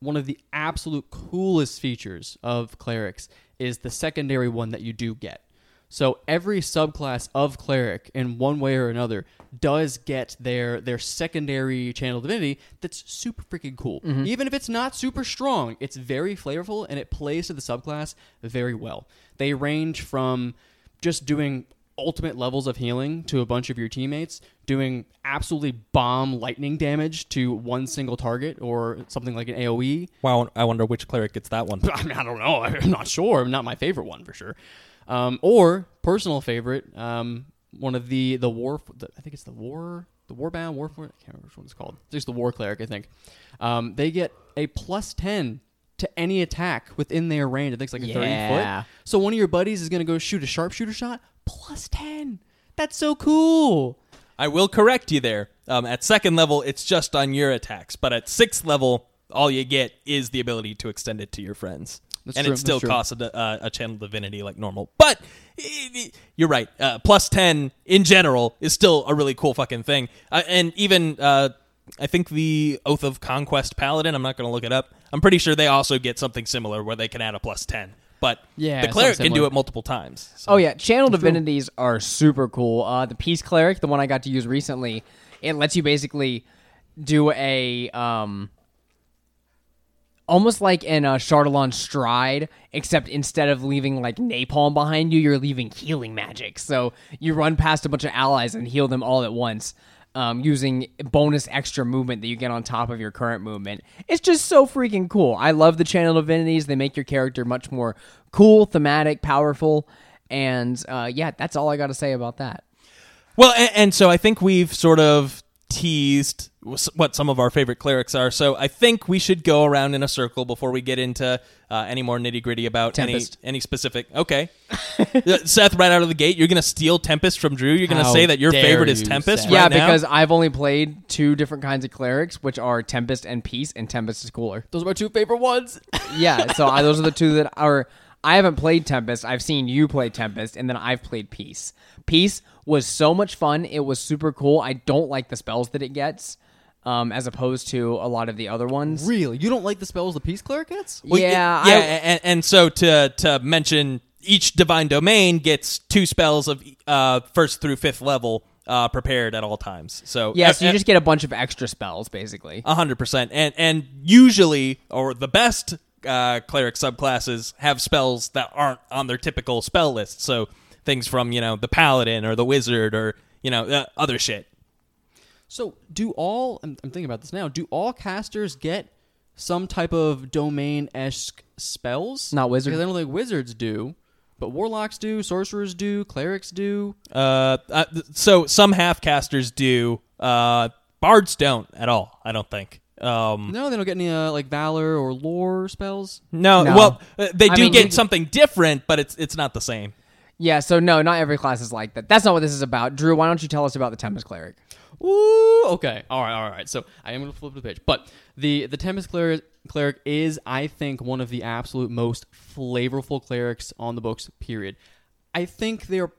one of the absolute coolest features of clerics is the secondary one that you do get. So every subclass of cleric, in one way or another, does get their their secondary channel divinity that's super freaking cool. Mm-hmm. Even if it's not super strong, it's very flavorful and it plays to the subclass very well. They range from just doing ultimate levels of healing to a bunch of your teammates, doing absolutely bomb lightning damage to one single target or something like an. AoE. wow, I wonder which cleric gets that one. I mean, I don't know. I'm not sure. Not my favorite one for sure. Um, or personal favorite, um, one of the the war. The, I think it's the war. The warbound war. I can't remember which one it's called. It's just the war cleric. I think. Um, they get a plus ten to any attack within their range. I think it's like a thirty foot. So one of your buddies is gonna go shoot a sharpshooter shot. Plus ten. That's so cool. I will correct you there. Um, at second level, it's just on your attacks, but at sixth level, all you get is the ability to extend it to your friends. That's and true, it still costs a, uh, a channel divinity like normal. But you're right. Uh, plus 10 in general is still a really cool fucking thing. Uh, and even, uh, I think the Oath of Conquest Paladin, I'm not going to look it up. I'm pretty sure they also get something similar where they can add a plus 10. But Yeah, the cleric can do it multiple times. So- Oh yeah, channel divinities are super cool. Uh, the peace cleric, the one I got to use recently, it lets you basically do a um, almost like in a Chardalon stride, except instead of leaving like napalm behind you, you're leaving healing magic. So you run past a bunch of allies and heal them all at once. Um, using bonus extra movement that you get on top of your current movement. It's just so freaking cool. I love the channel divinities. They make your character much more cool, thematic, powerful. And uh, yeah, that's all I got to say about that. Well, and, and so I think we've sort of teased what some of our favorite clerics are. So I think we should go around in a circle before we get into uh, any more nitty gritty about any Tempest. any specific. Okay, Uh, Seth, right out of the gate, you're going to steal Tempest from Drew. You're going to How say that your dare favorite is Tempest. Seth. right yeah, now? because I've only played two different kinds of clerics, which are Tempest and Peace, and Tempest is cooler. Those are my two favorite ones. yeah, so I, those are the two that are. I haven't played Tempest. I've seen you play Tempest, and then I've played Peace. Peace was so much fun. It was super cool. I don't like the spells that it gets, um, as opposed to a lot of the other ones. really? You don't like the spells the peace cleric gets? Well, y- yeah, yeah, I- and, and so to to mention each divine domain gets two spells of uh, first through fifth level uh, prepared at all times. So Yeah, so you just get a bunch of extra spells, basically. A hundred percent, and and usually, or the best uh, cleric subclasses have spells that aren't on their typical spell list. So things from you know the paladin or the wizard or you know uh, other shit. So, do all I'm, I'm thinking about this now. Do all casters get some type of domain esque spells? Not wizard. Because I don't think wizards do, but warlocks do, sorcerers do, clerics do. Uh, uh, so some half casters do. Uh, bards don't at all. I don't think. Um, No, they don't get any uh, like valor or lore spells. no, No. well, uh, they I do mean, get something different, but it's it's not the same. Yeah, so no, not every class is like that. That's not what this is about. Drew, why don't you tell us about the Tempest cleric? Ooh, okay. All right, all right. So I am going to flip the page. But the the Tempest cleric, cleric is, I think, one of the absolute most flavorful clerics on the books. Period. I think they're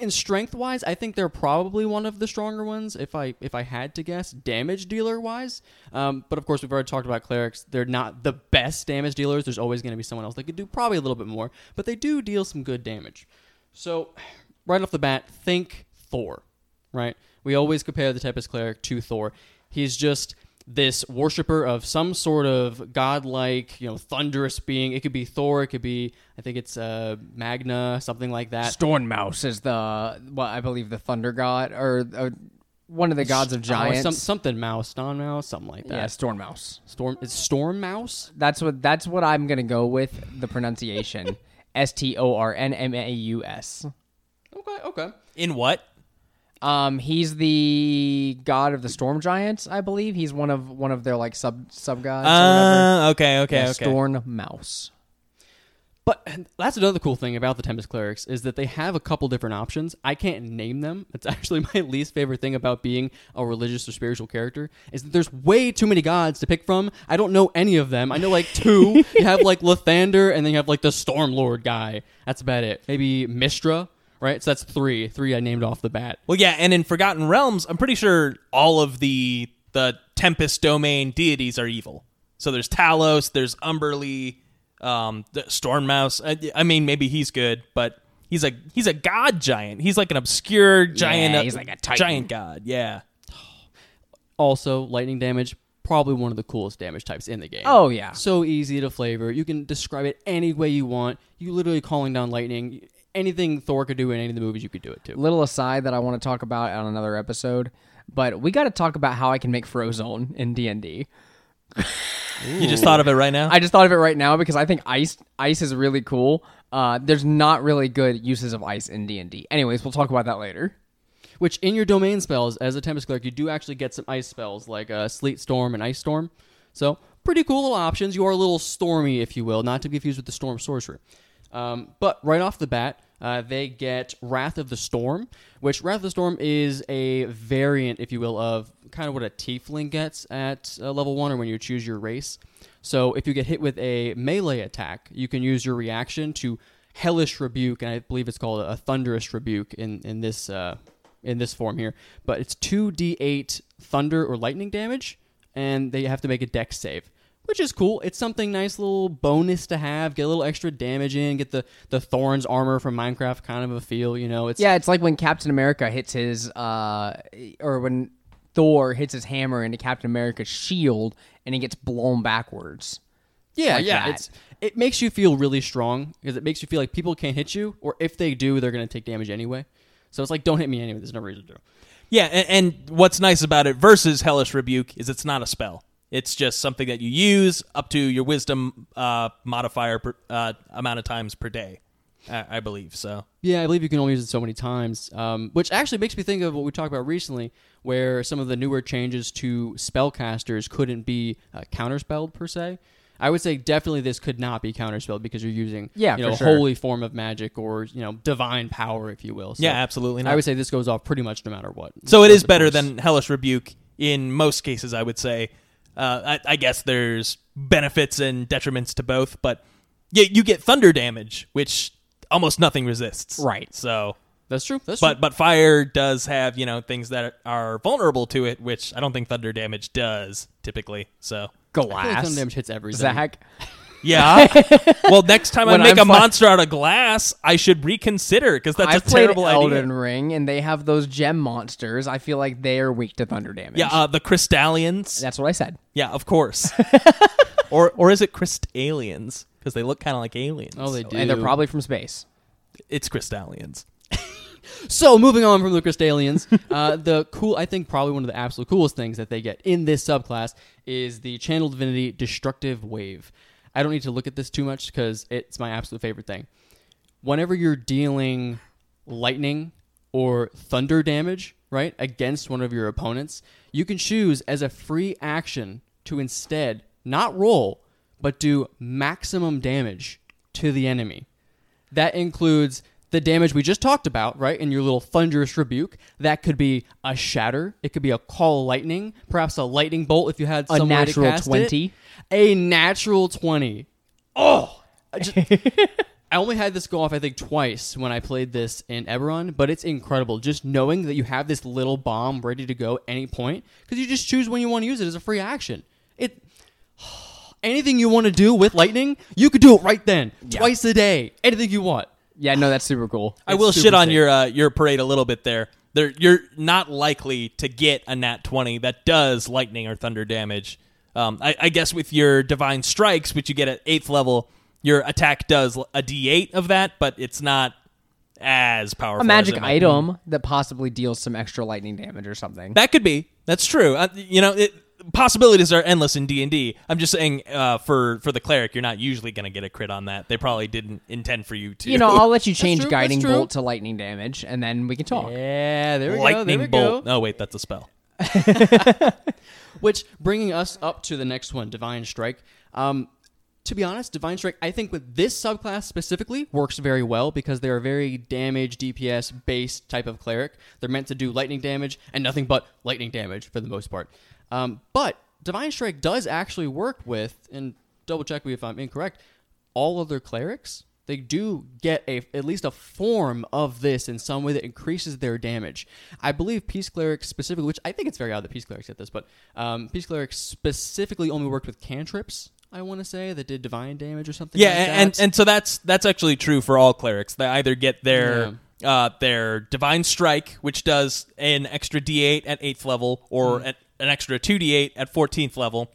in strength wise. I think they're probably one of the stronger ones. If I if I had to guess, damage dealer wise. Um, but of course, we've already talked about clerics. They're not the best damage dealers. There's always going to be someone else that could do probably a little bit more, but they do deal some good damage. So, right off the bat, think Thor, right? We always compare the Tempest Cleric to Thor. He's just this worshiper of some sort of godlike, you know, thunderous being. It could be Thor, it could be, I think it's uh, Magna, something like that. Stormmouse is the well, I believe the thunder god or uh, one of the gods of Oh, giants. some, something mouse, Dawn mouse, something like that. yeah, Stormmouse. Storm, it's Storm mouse. That's what that's what I'm gonna go with. The pronunciation S T O R N M A U S. Okay, okay. In what? Um, he's the god of the storm giants, I believe. He's one of one of their like sub sub gods. Uh, okay, okay, Yeah, okay. Storm Mouse. But that's another cool thing about the Tempest Clerics is that they have a couple different options. I can't name them. It's actually my least favorite thing about being a religious or spiritual character is that there's way too many gods to pick from. I don't know any of them. I know like two. you have like Lathander and then you have like the Storm Lord guy. That's about it. Maybe Mystra, right? So that's three. Three I named off the bat. Well, yeah, and in Forgotten Realms, I'm pretty sure all of the the Tempest domain deities are evil. So there's Talos, there's Umberlee, um, the Stormmouse. I, I mean, maybe he's good, but he's a he's a god giant. He's like an obscure giant. Yeah, uh, he's like a titan. giant god. Yeah. Also, lightning damage, probably one of the coolest damage types in the game. Oh yeah. So easy to flavor. You can describe it any way you want. You literally calling down lightning. Anything Thor could do in any of the movies, you could do it too. Little aside that I want to talk about on another episode, but we got to talk about how I can make Frozone in D and D. You just thought of it right now. I just thought of it right now because I think ice ice is really cool. Uh, there's not really good uses of ice in D and D. Anyways, we'll talk about that later. Which in your domain spells, as a Tempest Cleric, you do actually get some ice spells like uh, Sleet Storm and Ice Storm. So pretty cool little options. You are a little stormy, if you will, not to be confused with the Storm Sorcerer. Um, but right off the bat, uh, they get Wrath of the Storm, which Wrath of the Storm is a variant, if you will, of kind of what a Tiefling gets at uh, level one or when you choose your race. So if you get hit with a melee attack, you can use your reaction to Hellish Rebuke, and I believe it's called a Thunderous Rebuke in in this uh, in this form here. But it's two d8 thunder or lightning damage, and they have to make a dex save which is cool. It's something nice little bonus to have. Get a little extra damage in. Get the the thorns armor from Minecraft kind of a feel. You know, it's Yeah, it's like when Captain America hits his, uh, or when Thor hits his hammer into Captain America's shield and he gets blown backwards. yeah, like yeah. that. It's it makes you feel really strong because it makes you feel like people can't hit you, or if they do, they're gonna take damage anyway. So it's like, don't hit me anyway. There's no reason to. Yeah, and, and what's nice about it versus Hellish Rebuke is it's not a spell. It's just something that you use up to your Wisdom uh, modifier per, uh, amount of times per day, I, I believe. So Yeah, I believe you can only use it so many times, um, which actually makes me think of what we talked about recently, where some of the newer changes to spellcasters couldn't be uh, counterspelled per se. I would say definitely this could not be counterspelled because you're using Yeah, you know sure. holy form of magic or you know divine power, if you will. So yeah, absolutely not. I would say this goes off pretty much no matter what. So it Over is the better course. than Hellish Rebuke in most cases, I would say. Uh, I, I guess there's benefits and detriments to both, but yeah, you get thunder damage, which almost nothing resists. Right. So, that's true. That's but true. but fire does have you know things that are vulnerable to it, which I don't think thunder damage does typically. So I feel like thunder damage hits everything. Zach. Yeah. well, next time I When make I'm a fi- monster out of glass, I should reconsider because that's I've a played terrible Elden idea. Ring, and they have those gem monsters. I feel like they are weak to thunder damage. Yeah, uh, the Crystallians. that's what I said. Yeah, of course. or or is it Crystalians? Because they look kind of like aliens. Oh, they do. And they're probably from space. It's Crystallians. So moving on from the Crystalians, uh, the cool, I think probably one of the absolute coolest things that they get in this subclass is the Channel Divinity Destructive Wave. I don't need to look at this too much because it's my absolute favorite thing. Whenever you're dealing lightning or thunder damage, right, against one of your opponents, you can choose as a free action to instead not roll, but do maximum damage to the enemy. That includes the damage we just talked about, right? In your little thunderous rebuke. That could be a shatter. It could be a call of lightning, perhaps a lightning bolt if you had A some natural cast it. 20. A natural twenty. Oh, I, just- I only had this go off I think twice when I played this in Eberron, but it's incredible just knowing that you have this little bomb ready to go any point because you just choose when you want to use it as a free action. It anything you want to do with lightning, you could do it right then, twice a day, anything you want. Yeah, no, that's super cool. I It's will shit on sick. your uh, your parade a little bit there. There, you're not likely to get a nat twenty that does lightning or thunder damage. Um, I, I guess with your divine strikes, which you get at eighth level, your attack does a d8 of that, but it's not as powerful. A as magic it might be. item that possibly deals some extra lightning damage or something. That could be. That's true. Uh, you know, it, possibilities are endless in D and D. I'm just saying, uh, for for the cleric, you're not usually going to get a crit on that. They probably didn't intend for you to. you know, I'll let you change true, guiding bolt to lightning damage, and then we can talk. Yeah, there we go. lightning bolt. go. Oh wait, that's a spell. Which bringing us up to the next one, Divine Strike. Um, to be honest, Divine Strike, I think with this subclass specifically, works very well because they're a very damage DPS based type of cleric. They're meant to do lightning damage and nothing but lightning damage for the most part. Um, but Divine Strike does actually work with, and double check me if I'm incorrect, all other clerics. They do get a at least a form of this in some way that increases their damage. I believe Peace Clerics specifically, which I think it's very odd that Peace Clerics get this, but um, Peace Clerics specifically only worked with cantrips. I want to say that did divine damage or something. Yeah, like and that. and so that's that's actually true for all clerics. They either get their uh, their divine strike, which does an extra D8 at eighth level, or Hmm. at, an extra two D8 at fourteenth level,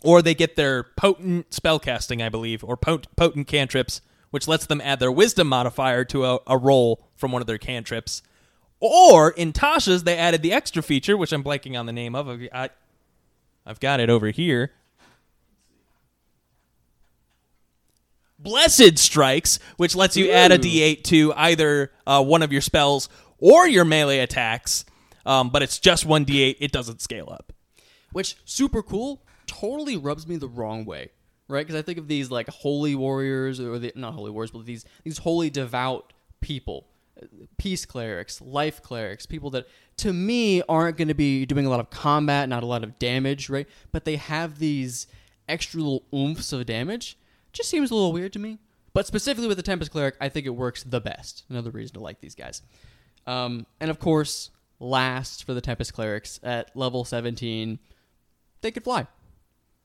or they get their potent spellcasting, I believe, or pot- potent cantrips, which lets them add their wisdom modifier to a, a roll from one of their cantrips. Or in Tasha's, they added the extra feature, which I'm blanking on the name of. I, I've got it over here. Blessed Strikes, which lets you add a d8 to either uh, one of your spells or your melee attacks, um, but it's just one d8. It doesn't scale up. which super cool totally rubs me the wrong way right because i think of these like holy warriors or the not holy warriors but these these holy devout people, peace clerics, life clerics, people that to me aren't going to be doing a lot of combat, not a lot of damage, right? But they have these extra little oomphs of damage. Just seems a little weird to me. But specifically with the Tempest Cleric, I think it works the best. Another reason to like these guys. Um, and of course, last for the Tempest Clerics at level 17, they could fly.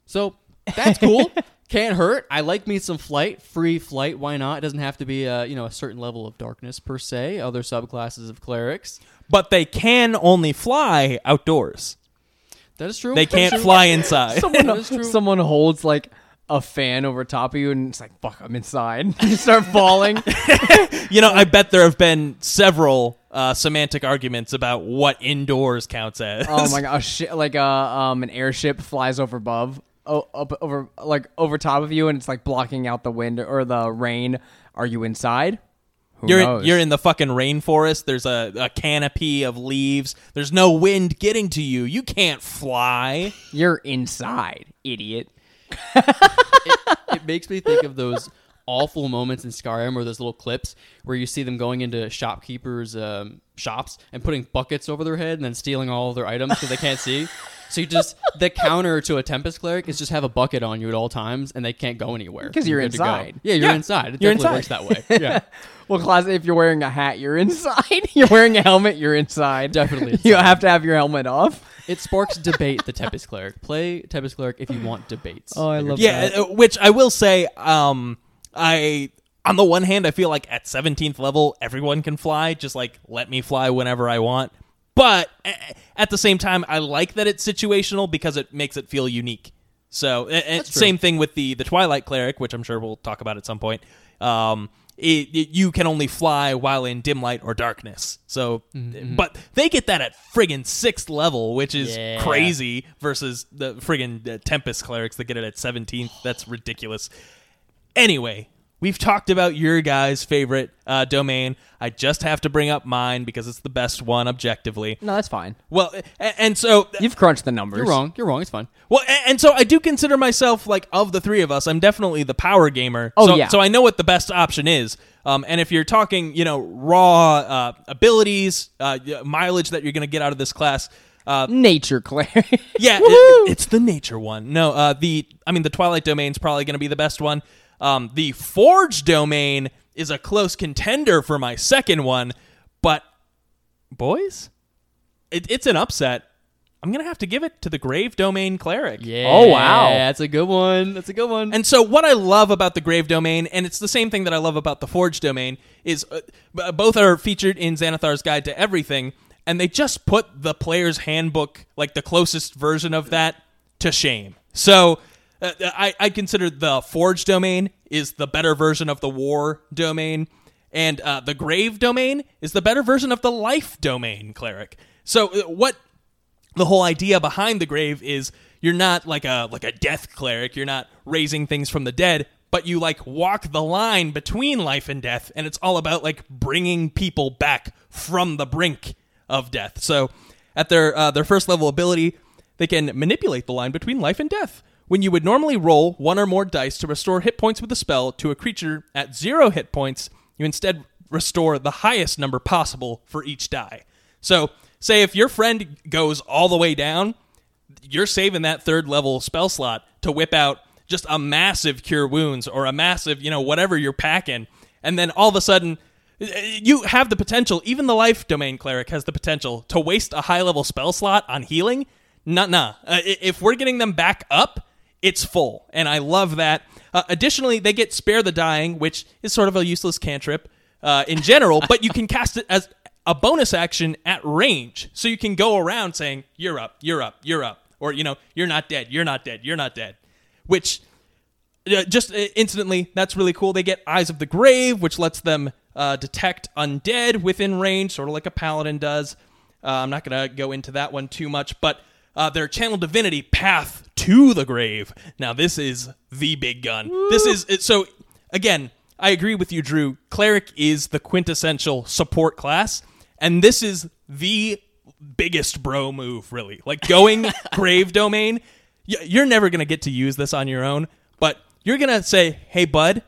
So that's cool. Can't hurt. I like me some flight, free flight. Why not? It doesn't have to be uh, you know a certain level of darkness per se. Other subclasses of clerics. But they can only fly outdoors. That is true. They can't fly inside. someone, That is true. someone holds like a fan over top of you, and it's like, fuck, I'm inside. you start falling. you know, I bet there have been several uh, semantic arguments about what indoors counts as. oh my god, a shi like a um an airship flies over above, up over like over top of you, and it's like blocking out the wind or the rain. Are you inside? Who You're in, knows? you're in the fucking rainforest. There's a, a canopy of leaves. There's no wind getting to you. You can't fly. You're inside, idiot. it makes me think of those awful moments in Skyrim or those little clips where you see them going into shopkeepers' um, shops and putting buckets over their head and then stealing all of their items because they can't see. So you just the counter to a Tempest cleric is just have a bucket on you at all times and they can't go anywhere because you're good to go. inside. Yeah, you're Yeah, inside. It you're definitely inside. works that way. Yeah, Well, class, if you're wearing a hat, you're inside. you're wearing a helmet, you're inside. Definitely you have to have your helmet off. it sparks debate. The Tempest cleric play Tempest cleric if you want debates. Oh, I love Yeah, uh, which I will say, um, I on the one hand, I feel like at 17th level, everyone can fly. Just like let me fly whenever I want. But at the same time, I like that it's situational because it makes it feel unique. So, same thing with the the Twilight Cleric, which I'm sure we'll talk about at some point. Um, it, it- you can only fly while in dim light or darkness. So, but they get that at friggin' sixth level, which is Yeah. crazy versus the friggin' uh, Tempest clerics that get it at 17th. That's ridiculous. Anyway, we've talked about your guys' favorite uh, domain. I just have to bring up mine because it's the best one objectively. No, that's fine. Well, a- and so You've crunched the numbers. You're wrong. You're wrong. It's fine. well, a- and so I do consider myself like of the three of us, I'm definitely the power gamer. Oh, so, yeah. So I know what the best option is. Um, and if you're talking, you know, raw uh, abilities, uh, mileage that you're going to get out of this class, uh, Nature Claire. yeah, it- it's the nature one. No, uh, the I mean the Twilight domain's probably going to be the best one. Um, the Forge domain is a close contender for my second one, but boys, it, it's an upset. I'm gonna have to give it to the Grave Domain Cleric. Yeah. Oh, wow. That's a good one. That's a good one. And so, what I love about the Grave Domain, and it's the same thing that I love about the Forge Domain, is uh, both are featured in Xanathar's Guide to Everything, and they just put the player's handbook, like the closest version of that, to shame. So, uh, I, I consider the Forge Domain is the better version of the War Domain, and uh, the Grave Domain is the better version of the Life Domain Cleric. So, uh, what the whole idea behind the grave is you're not like a like a death cleric you're not raising things from the dead but you like walk the line between life and death and it's all about like bringing people back from the brink of death so at their uh, their first level ability they can manipulate the line between life and death when you would normally roll one or more dice to restore hit points with a spell to a creature at zero hit points you instead restore the highest number possible for each die so, say if your friend goes all the way down, you're saving that third level spell slot to whip out just a massive cure wounds or a massive, you know, whatever you're packing. And then all of a sudden, you have the potential, even the life domain cleric has the potential to waste a high level spell slot on healing. Nah, nah. Uh, if we're getting them back up, it's full. And I love that. Uh, additionally, they get Spare the Dying, which is sort of a useless cantrip uh, in general, but you can cast it as a bonus action at range. So you can go around saying, You're up, you're up, you're up. Or, you know, you're not dead, you're not dead, you're not dead. Which uh, just uh, instantly, that's really cool. They get Eyes of the Grave, which lets them uh, detect undead within range, sort of like a paladin does. Uh, I'm not going to go into that one too much, but uh, their Channel Divinity Path to the Grave. Now, this is the big gun. This is so. Again, I agree with you, Drew. Cleric is the quintessential support class, and this is the biggest bro move, really. Like going Grave Domain. You're never going to get to use this on your own, but you're going to say, hey, bud,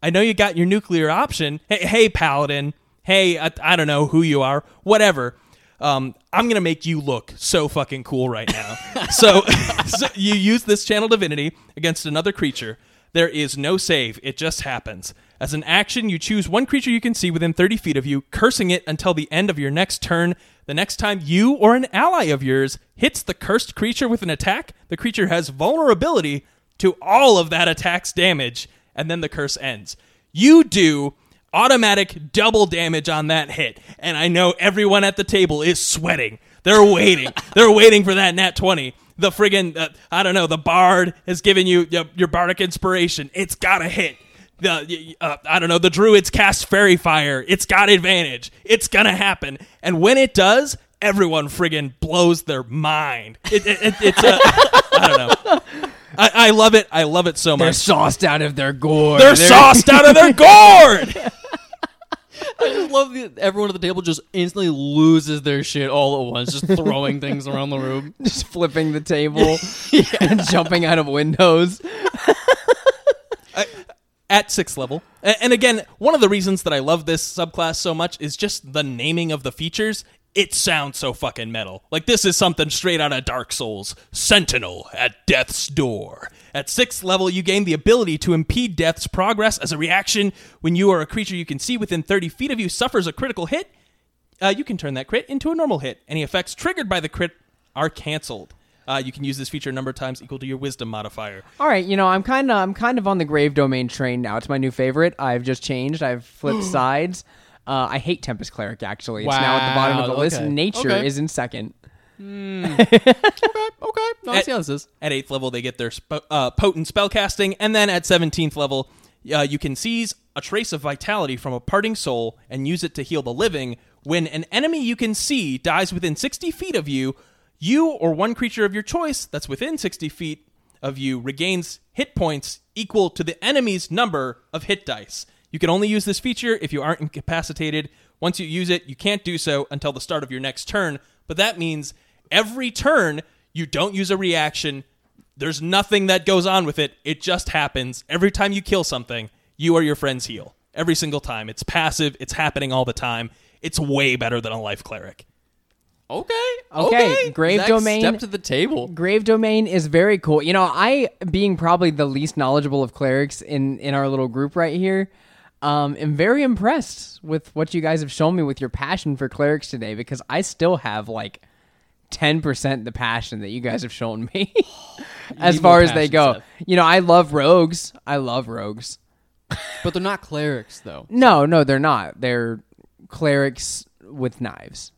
I know you got your nuclear option. Hey, hey, Paladin, hey, I, I don't know who you are, whatever. Um, I'm gonna make you look so fucking cool right now. so, so you use this channel divinity against another creature. There is no save; it just happens. As an action, you choose one creature you can see within 30 feet of you, cursing it until the end of your next turn. The next time you or an ally of yours hits the cursed creature with an attack, the creature has vulnerability to all of that attack's damage, and then the curse ends. You do automatic double damage on that hit, and I know everyone at the table is sweating. They're waiting. They're waiting for that nat 20. The friggin' uh, I don't know, the bard has given you uh, your bardic inspiration. It's got to hit the uh, I don't know the druids cast faerie fire. It's got advantage. It's gonna happen, and when it does, everyone friggin' blows their mind. It, it, it, it's a, I don't know. I, I love it. I love it so much. They're sauced out of their gourd. They're sauced out of their gourd. I just love the, everyone at the table just instantly loses their shit all at once, just throwing things around the room. just flipping the table and jumping out of windows. at sixth level. And again, one of the reasons that I love this subclass so much is just the naming of the features. It sounds so fucking metal. Like this is something straight out of Dark Souls. Sentinel at Death's Door. At sixth level, you gain the ability to impede Death's progress as a reaction when you or a creature you can see within 30 feet of you suffers a critical hit. Uh, you can turn that crit into a normal hit. Any effects triggered by the crit are canceled. Uh, you can use this feature a number of times equal to your wisdom modifier. All right, you know, I'm kind of I'm kind of on the grave domain train now. It's my new favorite. I've just changed. I've flipped sides. Uh, I hate Tempest Cleric actually. It's now at the bottom of the Wow, list. Nature Okay. is in second. Okay, okay. no, I see how this is. At 8th level, they get their sp- uh, potent spellcasting, and then at 17th level, uh, you can seize a trace of vitality from a parting soul and use it to heal the living. When an enemy you can see dies within 60 feet of you, you or one creature of your choice that's within 60 feet of you regains hit points equal to the enemy's number of hit dice. You can only use this feature if you aren't incapacitated. Once you use it, you can't do so until the start of your next turn, but that means every turn you don't use a reaction. There's nothing that goes on with it. It just happens. Every time you kill something, you or your friends heal. Every single time. It's passive, it's happening all the time. It's way better than a life cleric. Okay, Okay, okay. Grave Zach Domain- Step to the table. Grave domain is very cool. You know, I being probably the least knowledgeable of clerics in in our little group right here, um, am very impressed with what you guys have shown me with your passion for clerics today because I still have like ten percent the passion that you guys have shown me as far as they go. Seth. You know, I love rogues. I love rogues. But they're not clerics, though. No, no, they're not. They're clerics with knives.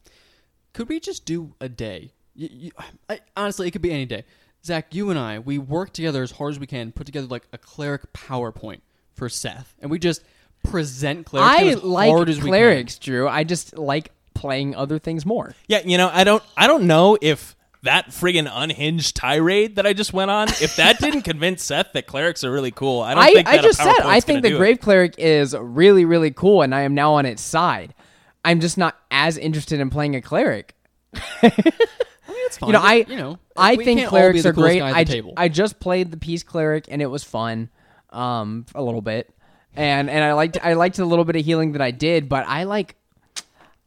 Could we just do a day? You, you, I, honestly, it could be any day. Zach, you and I, we work together as hard as we can, put together like a cleric PowerPoint for Seth, and we just present clerics I as like hard as we clerics, Drew. I just like playing other things more. Yeah, you know, I don't I don't know if that friggin' unhinged tirade that I just went on, if that didn't convince Seth that clerics are really cool, I don't I, think I that just a said PowerPoint's I think gonna the do it. Grave Cleric is really, really cool, and I am now on its side. I'm just not as interested in playing a cleric. can. It's fine. You know, I you know, I think can't all be clerics are great. guy I, table. I just played the Peace Cleric, and it was fun, um, a little bit, and and I liked I liked the little bit of healing that I did, but I like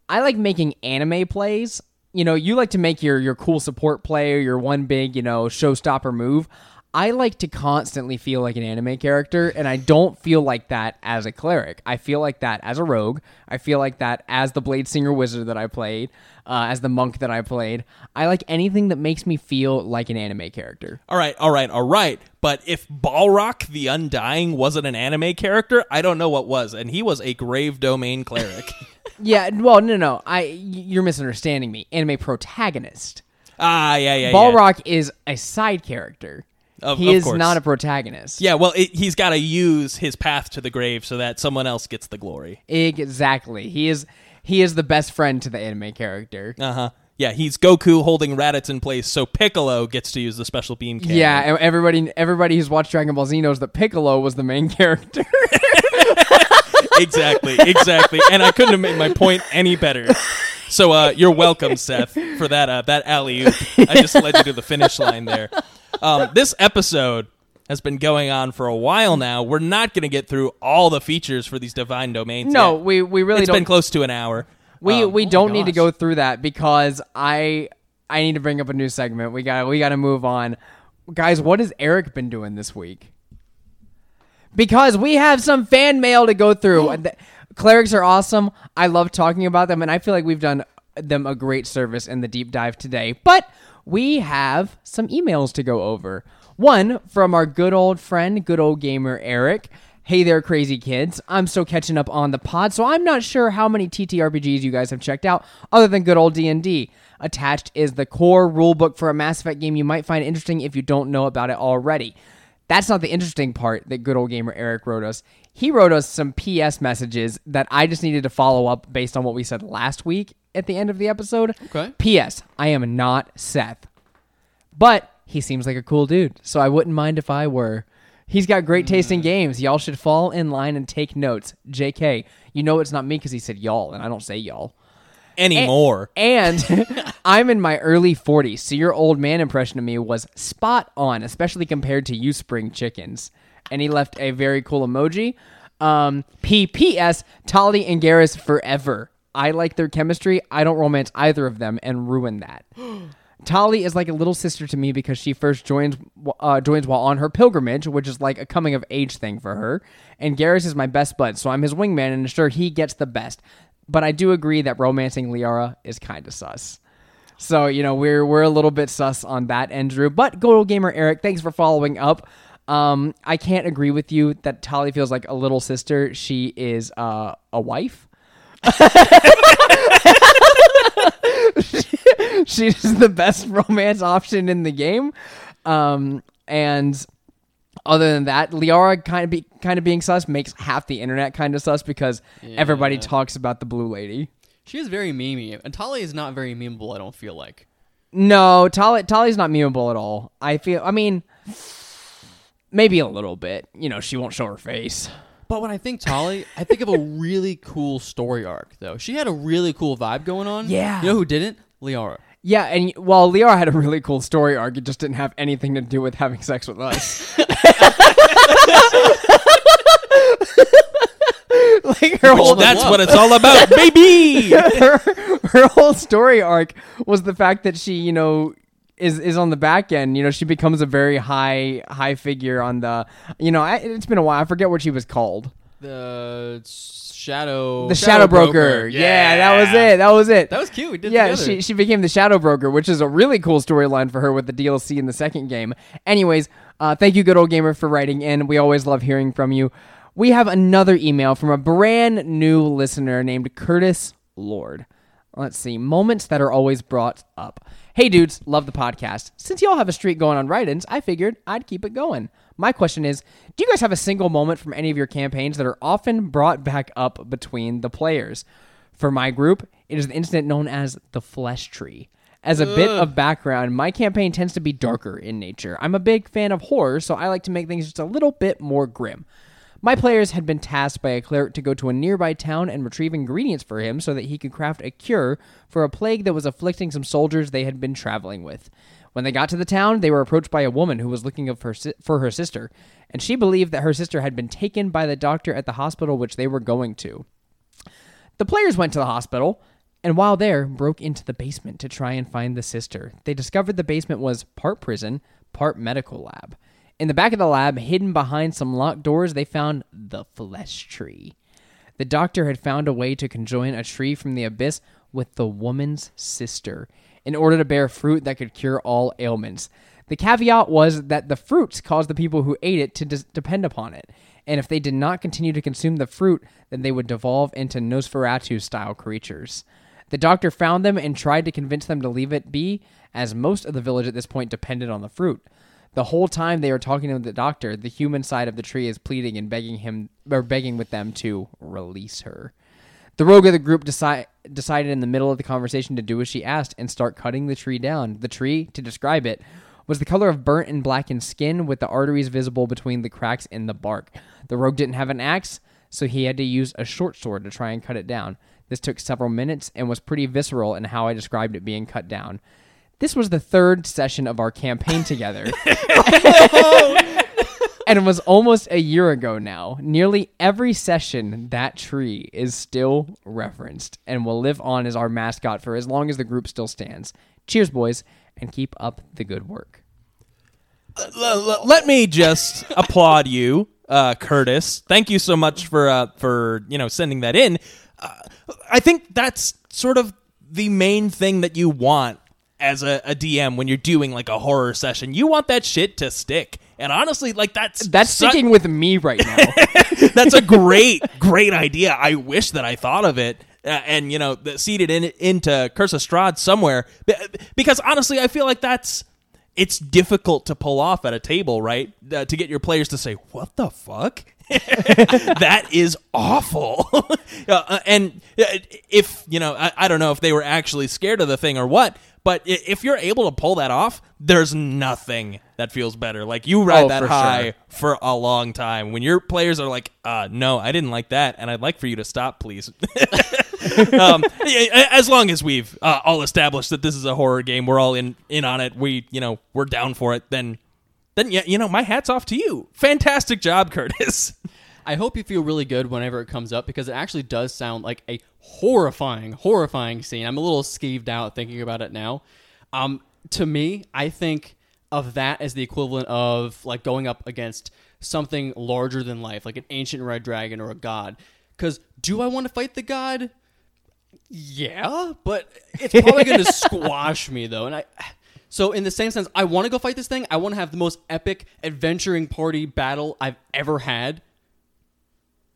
I like making anime plays. You know, you like to make your your cool support play or your one big you know showstopper move. I like to constantly feel like an anime character, and I don't feel like that as a cleric. I feel like that as a rogue. I feel like that as the Blade Singer Wizard that I played, uh, as the monk that I played. I like anything that makes me feel like an anime character. All right, all right, all right. But if Balrock the Undying wasn't an anime character, I don't know what was, and he was a grave domain cleric. Yeah, well, no, no, I you're misunderstanding me. Anime protagonist. ah, yeah, yeah, yeah. Is a side character. Of- he of is course. not a protagonist. Yeah, well, it, he's got to use his path to the grave so that someone else gets the glory. Exactly. He is he is the best friend to the anime character. Uh huh. Yeah, he's Goku holding Raditz in place, so Piccolo gets to use the special beam cannon. Yeah, and everybody everybody who's watched Dragon Ball Z knows that Piccolo was the main character. exactly, exactly. And I couldn't have made my point any better. So uh, you're welcome, Seth, for that uh, that alley oop. I just led you to the finish line there. Um, this episode has been going on for a while now. We're not going to get through all the features for these divine domains. No, yet. we we really it's don't. been close to an hour. we Um, we my don't need to go through that because I I need to bring up a new segment. We got we got to move on, guys. What has Eric been doing this week? Because we have some fan mail to go through. The- Clerics are awesome. I love talking about them, and I feel like we've done them a great service in the deep dive today. But we have some emails to go over. One from our good old friend, good old gamer Eric. Hey there, crazy kids. I'm still catching up on the pod, so I'm not sure how many TTRPGs you guys have checked out other than good old D&D. Attached is the core rulebook for a Mass Effect game you might find interesting if you don't know about it already. That's not the interesting part that good old gamer Eric wrote us. He wrote us some PS messages that I just needed to follow up based on what we said last week at the end of the episode. Okay. PS, I am not Seth. But he seems like a cool dude, so I wouldn't mind if I were. He's got great taste in games. Y'all should fall in line and take notes. JK, you know it's not me because he said y'all, and I don't say y'all. Anymore. And I'm in my early 40s, so your old man impression of me was spot on, especially compared to you spring chickens. And he left a very cool emoji. Um, PPS, Tali and Garrus forever. I like their chemistry. I don't romance either of them and ruin that. Tali is like a little sister to me because she first joins uh, joins while on her pilgrimage, which is like a coming of age thing for her. And Garrus is my best bud, so I'm his wingman and sure he gets the best. But I do agree that romancing Liara is kind of sus. So you know we're we're a little bit sus on that Andrew. Drew. But Gold Gamer Eric, thanks for following up. Um, I can't agree with you that Tali feels like a little sister. She is uh, a wife. She's the best romance option in the game. Um, and other than that, Liara kind of be kind of being sus makes half the internet kind of sus because everybody talks about the blue lady. She is very memey, and Tali is not very memeable. I don't feel like. No, Tali Tali's not memeable at all. I feel. I mean, maybe a little bit. You know, she won't show her face. But when I think Tali, I think of a really cool story arc, though. She had a really cool vibe going on. Yeah. You know who didn't? Liara. Yeah, and while Liara had a really cool story arc, it just didn't have anything to do with having sex with us. like her whole That's what it's all about, baby. her, her whole story arc was the fact that she, you know, is is on the back end. You know, she becomes a very high high figure on the. You know, I, it's been a while. I forget what she was called. The shadow. The Shadow, Broker. Yeah. that was it. That was it. That was cute. We did yeah, together. she she became the Shadow Broker, which is a really cool storyline for her with the DLC in the second game. Anyways, uh, thank you, good old gamer, for writing in. We always love hearing from you. We have another email from a brand new listener named Curtis Lord. Let's see. Moments that are always brought up. Hey, dudes, love the podcast. Since y'all have a streak going on write ins, I figured I'd keep it going. My question is Do you guys have a single moment from any of your campaigns that are often brought back up between the players? For my group, it is the incident known as the Flesh Tree. As a bit of background, my campaign tends to be darker in nature. I'm a big fan of horror, so I like to make things just a little bit more grim. My players had been tasked by a cleric to go to a nearby town and retrieve ingredients for him so that he could craft a cure for a plague that was afflicting some soldiers they had been traveling with. When they got to the town, they were approached by a woman who was looking for her sister, and she believed that her sister had been taken by the doctor at the hospital which they were going to. The players went to the hospital, and while there, broke into the basement to try and find the sister. They discovered the basement was part prison, part medical lab. In the back of the lab, hidden behind some locked doors, they found the flesh tree. The doctor had found a way to conjoin a tree from the abyss with the woman's sister in order to bear fruit that could cure all ailments. The caveat was that the fruits caused the people who ate it to dis- depend upon it, and if they did not continue to consume the fruit, then they would devolve into Nosferatu style creatures. The doctor found them and tried to convince them to leave it be, as most of the village at this point depended on the fruit. The whole time they are talking to the doctor, the human side of the tree is pleading and begging him or begging with them to release her. The rogue of the group deci- decided in the middle of the conversation to do as she asked and start cutting the tree down. The tree, to describe it, was the color of burnt and blackened skin with the arteries visible between the cracks in the bark. The rogue didn't have an axe, so he had to use a short sword to try and cut it down. This took several minutes and was pretty visceral in how I described it being cut down. This was the third session of our campaign together. and it was almost a year ago now. Nearly every session, that tree is still referenced and will live on as our mascot for as long as the group still stands. Cheers, boys, and keep up the good work. L- let me just applaud you, uh, Curtis. Thank you so much for uh, for you know sending that in. Uh, I think that's sort of the main thing that you want as a, a DM when you're doing like a horror session. You want that shit to stick. And honestly, like that's That's su- sticking with me right now. that's a great, great idea. I wish that I thought of it. Uh, and you know, seeded in into Curse of Strahd somewhere, Be- because honestly, I feel like that's it's difficult to pull off at a table, right? Uh, to get your players to say, "What the fuck." that is awful. uh, and uh, if you know, I, I don't know if they were actually scared of the thing or what, but if you're able to pull that off, there's nothing that feels better. Like you ride Oh, that for high sure. for a long time. When your players are like, uh, "No, I didn't like that, and I'd like for you to stop, please." um, as long as we've uh, all established that this is a horror game, we're all in in on it. We, you know, we're down for it. Then, then yeah, you know, my hat's off to you. Fantastic job, Curtis. I hope you feel really good whenever it comes up because it actually does sound like a horrifying, horrifying scene. I'm a little skeeved out thinking about it now. Um, to me, I think of that as the equivalent of like going up against something larger than life, like an ancient red dragon or a god. Because do I want to fight the god? Yeah, but it's probably going to squash me though, and I. So in the same sense, I want to go fight this thing. I want to have the most epic adventuring party battle I've ever had.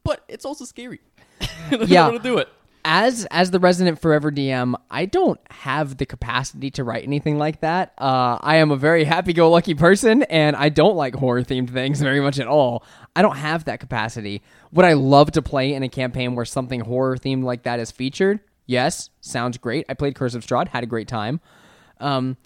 But it's also scary. yeah. I want to do it. as as the resident forever DM, I don't have the capacity to write anything like that. Uh, I am a very happy-go-lucky person, and I don't like horror-themed things very much at all. I don't have that capacity. Would I love to play in a campaign where something horror-themed like that is featured? Yes, sounds great. I played Curse of Strahd, had a great time. Um,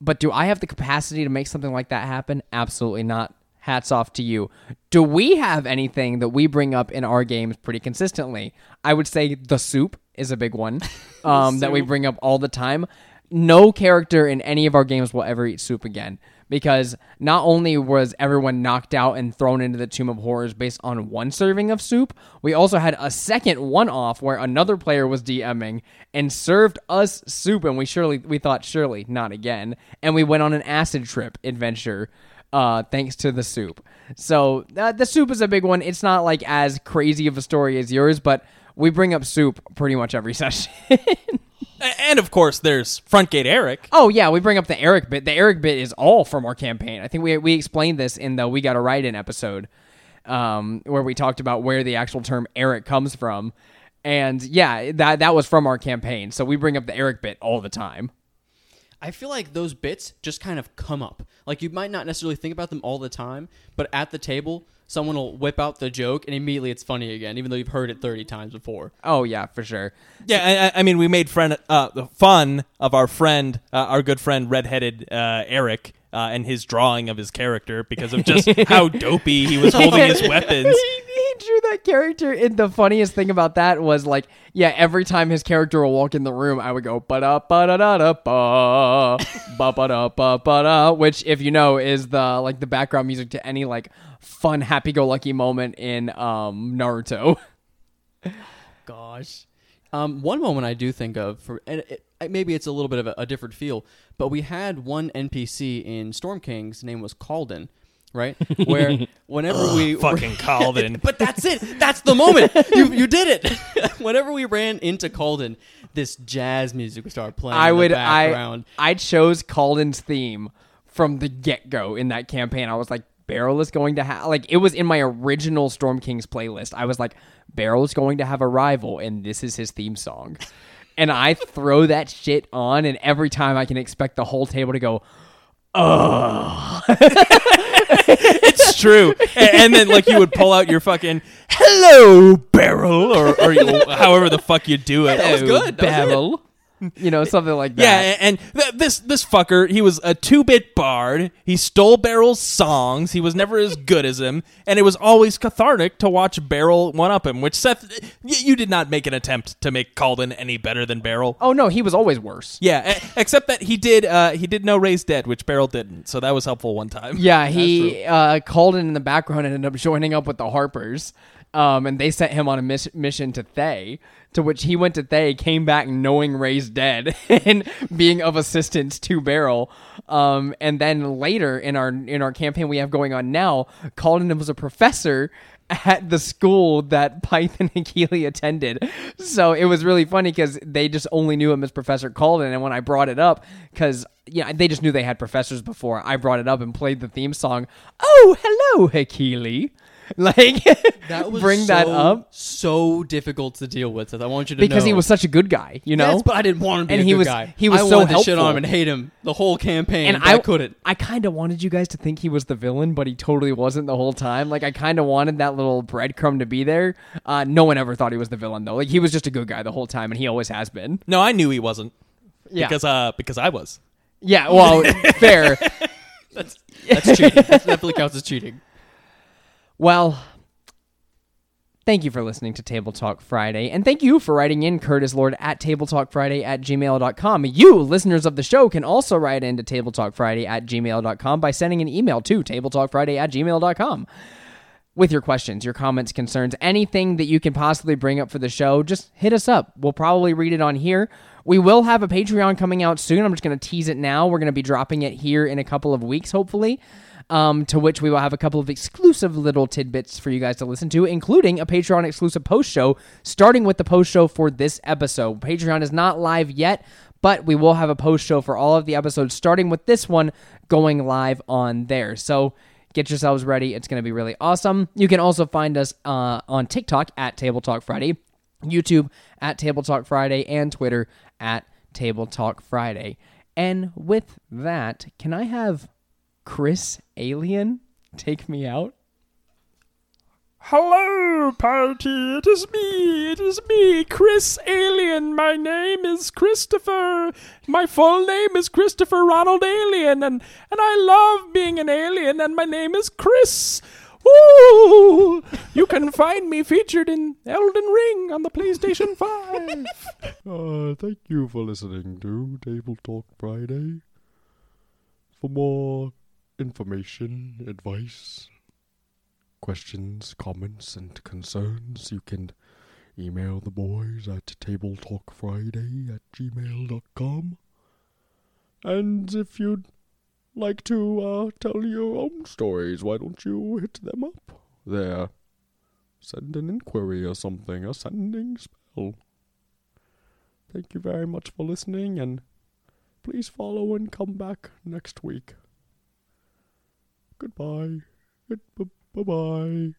but do I have the capacity to make something like that happen? Absolutely not. Hats off to you. Do we have anything that we bring up in our games pretty consistently? I would say the soup is a big one um, that we bring up all the time. No character in any of our games will ever eat soup again because not only was everyone knocked out and thrown into the Tomb of Horrors based on one serving of soup, we also had a second one off where another player was DMing and served us soup, and we surely we thought surely not again, and we went on an acid trip adventure. Uh, thanks to the soup. So uh, the soup is a big one. It's not like as crazy of a story as yours, but we bring up soup pretty much every session. And of course, there's Frontgate Eric. Oh yeah, we bring up the Eric bit. The Eric bit is all from our campaign. I think we we explained this in the We Got a Write In episode, um, where we talked about where the actual term Eric comes from, and yeah, that that was from our campaign. So we bring up the Eric bit all the time. I feel like those bits just kind of come up. Like you might not necessarily think about them all the time, but at the table, someone will whip out the joke and immediately it's funny again, even though you've heard it 30 times before. Oh yeah, for sure. Yeah, I, I mean, we made friend uh, the fun of our friend, uh, our good friend, redheaded uh, Eric, uh, and his drawing of his character because of just how dopey he was holding his weapons. That character. And the funniest thing about that was like, yeah, every time his character will walk in the room, I would go ba da ba da da da ba ba da ba ba da, which if you know is the like the background music to any like fun happy go lucky moment in um Naruto. Gosh. Um, one moment I do think of for and it, it- maybe it's a little bit of a, a different feel, but we had one NPC in Storm King's name was Calden, right? Where whenever we Fucking Calden. but that's it. That's the moment. You you did it. whenever we ran into Calden, this jazz music would start playing. I in the would background. I I chose Calden's theme from the get go in that campaign. I was like, Beryl is going to have like it was in my original Storm King's playlist. I was like, Beryl is going to have a rival, and this is his theme song. And I throw that shit on, and every time I can expect the whole table to go, It's true. And, and then, like, you would pull out your fucking "Hello, Beryl," or, or you, however the fuck you do it. was good. That was it. Beryl. you know, something like that. Yeah, and th- this this fucker, he was a two bit bard. He stole Beryl's songs. He was never as good as him, and it was always cathartic to watch Beryl one up him. Which Seth, y- you did not make an attempt to make Calden any better than Beryl. Oh no, he was always worse. Yeah, e- except that he did uh, he did know Raise Dead, which Beryl didn't. So that was helpful one time. Yeah, he uh, Calden in the background and ended up joining up with the Harpers. Um, and they sent him on a miss- mission to Thay, to which he went to Thay, came back knowing Raise Dead and being of assistance to Beryl. Um, and then later in our in our campaign we have going on now, Calden was a professor at the school that Python and Keeley attended. So it was really funny because they just only knew him as Professor Calden. And when I brought it up, because yeah, they just knew they had professors before, I brought it up and played the theme song. Oh, hello, Keeley. Like That was bring that up So difficult to deal with. Seth. I want you to because know. he was such a good guy, you know. Yes, but I didn't want him to be And a he good was- guy. he was I so wanted to shit on him and hate him the whole campaign. and but I, couldn't. I kind of wanted you guys to think he was the villain, but he totally wasn't the whole time. Like I kind of wanted that little breadcrumb to be there. Uh, no one ever thought he was the villain though. Like he was just a good guy the whole time, and he always has been. No, I knew he wasn't. Yeah. Because uh because I was. Yeah, well, fair. That's cheating. That definitely counts as cheating. Well, thank you for listening to Table Talk Friday. And thank you for writing in Curtis Lord at tabletalkfriday at gmail.com. You, listeners of the show, can also write into tabletalkfriday at gmail.com by sending an email to tabletalkfriday at gmail.com. With your questions, your comments, concerns, anything that you can possibly bring up for the show, just hit us up. We'll probably read it on here. We will have a Patreon coming out soon. I'm just going to tease it now. We're going to be dropping it here in a couple of weeks, hopefully um, to which we will have a couple of exclusive little tidbits for you guys to listen to, including a Patreon exclusive post show, starting with the post show for this episode. Patreon is not live yet, but we will have a post show for all of the episodes, starting with this one going live on there. So get yourselves ready. It's going to be really awesome. You can also find us uh, on TikTok at Table Talk Friday, YouTube at Table Talk Friday, and Twitter at Table Talk Friday. And with that, can I have Chris Alien take me out? Hello, party. It is me. It is me, Chris Alien. My name is Christopher. My full name is Christopher Ronald Alien, and and I love being an alien. And my name is Chris. Ooh! You can find me featured in Elden Ring on the PlayStation Five. Uh, thank you for listening to Table Talk Friday. For more information, advice, questions, comments, and concerns, you can email the boys at tabletalkfriday at gmail.com. And if you'd like to uh, tell your own stories, why don't you hit them up there? Send an inquiry or something, a sending spell. Thank you very much for listening, and please follow and come back next week. Goodbye. Good, bye bye.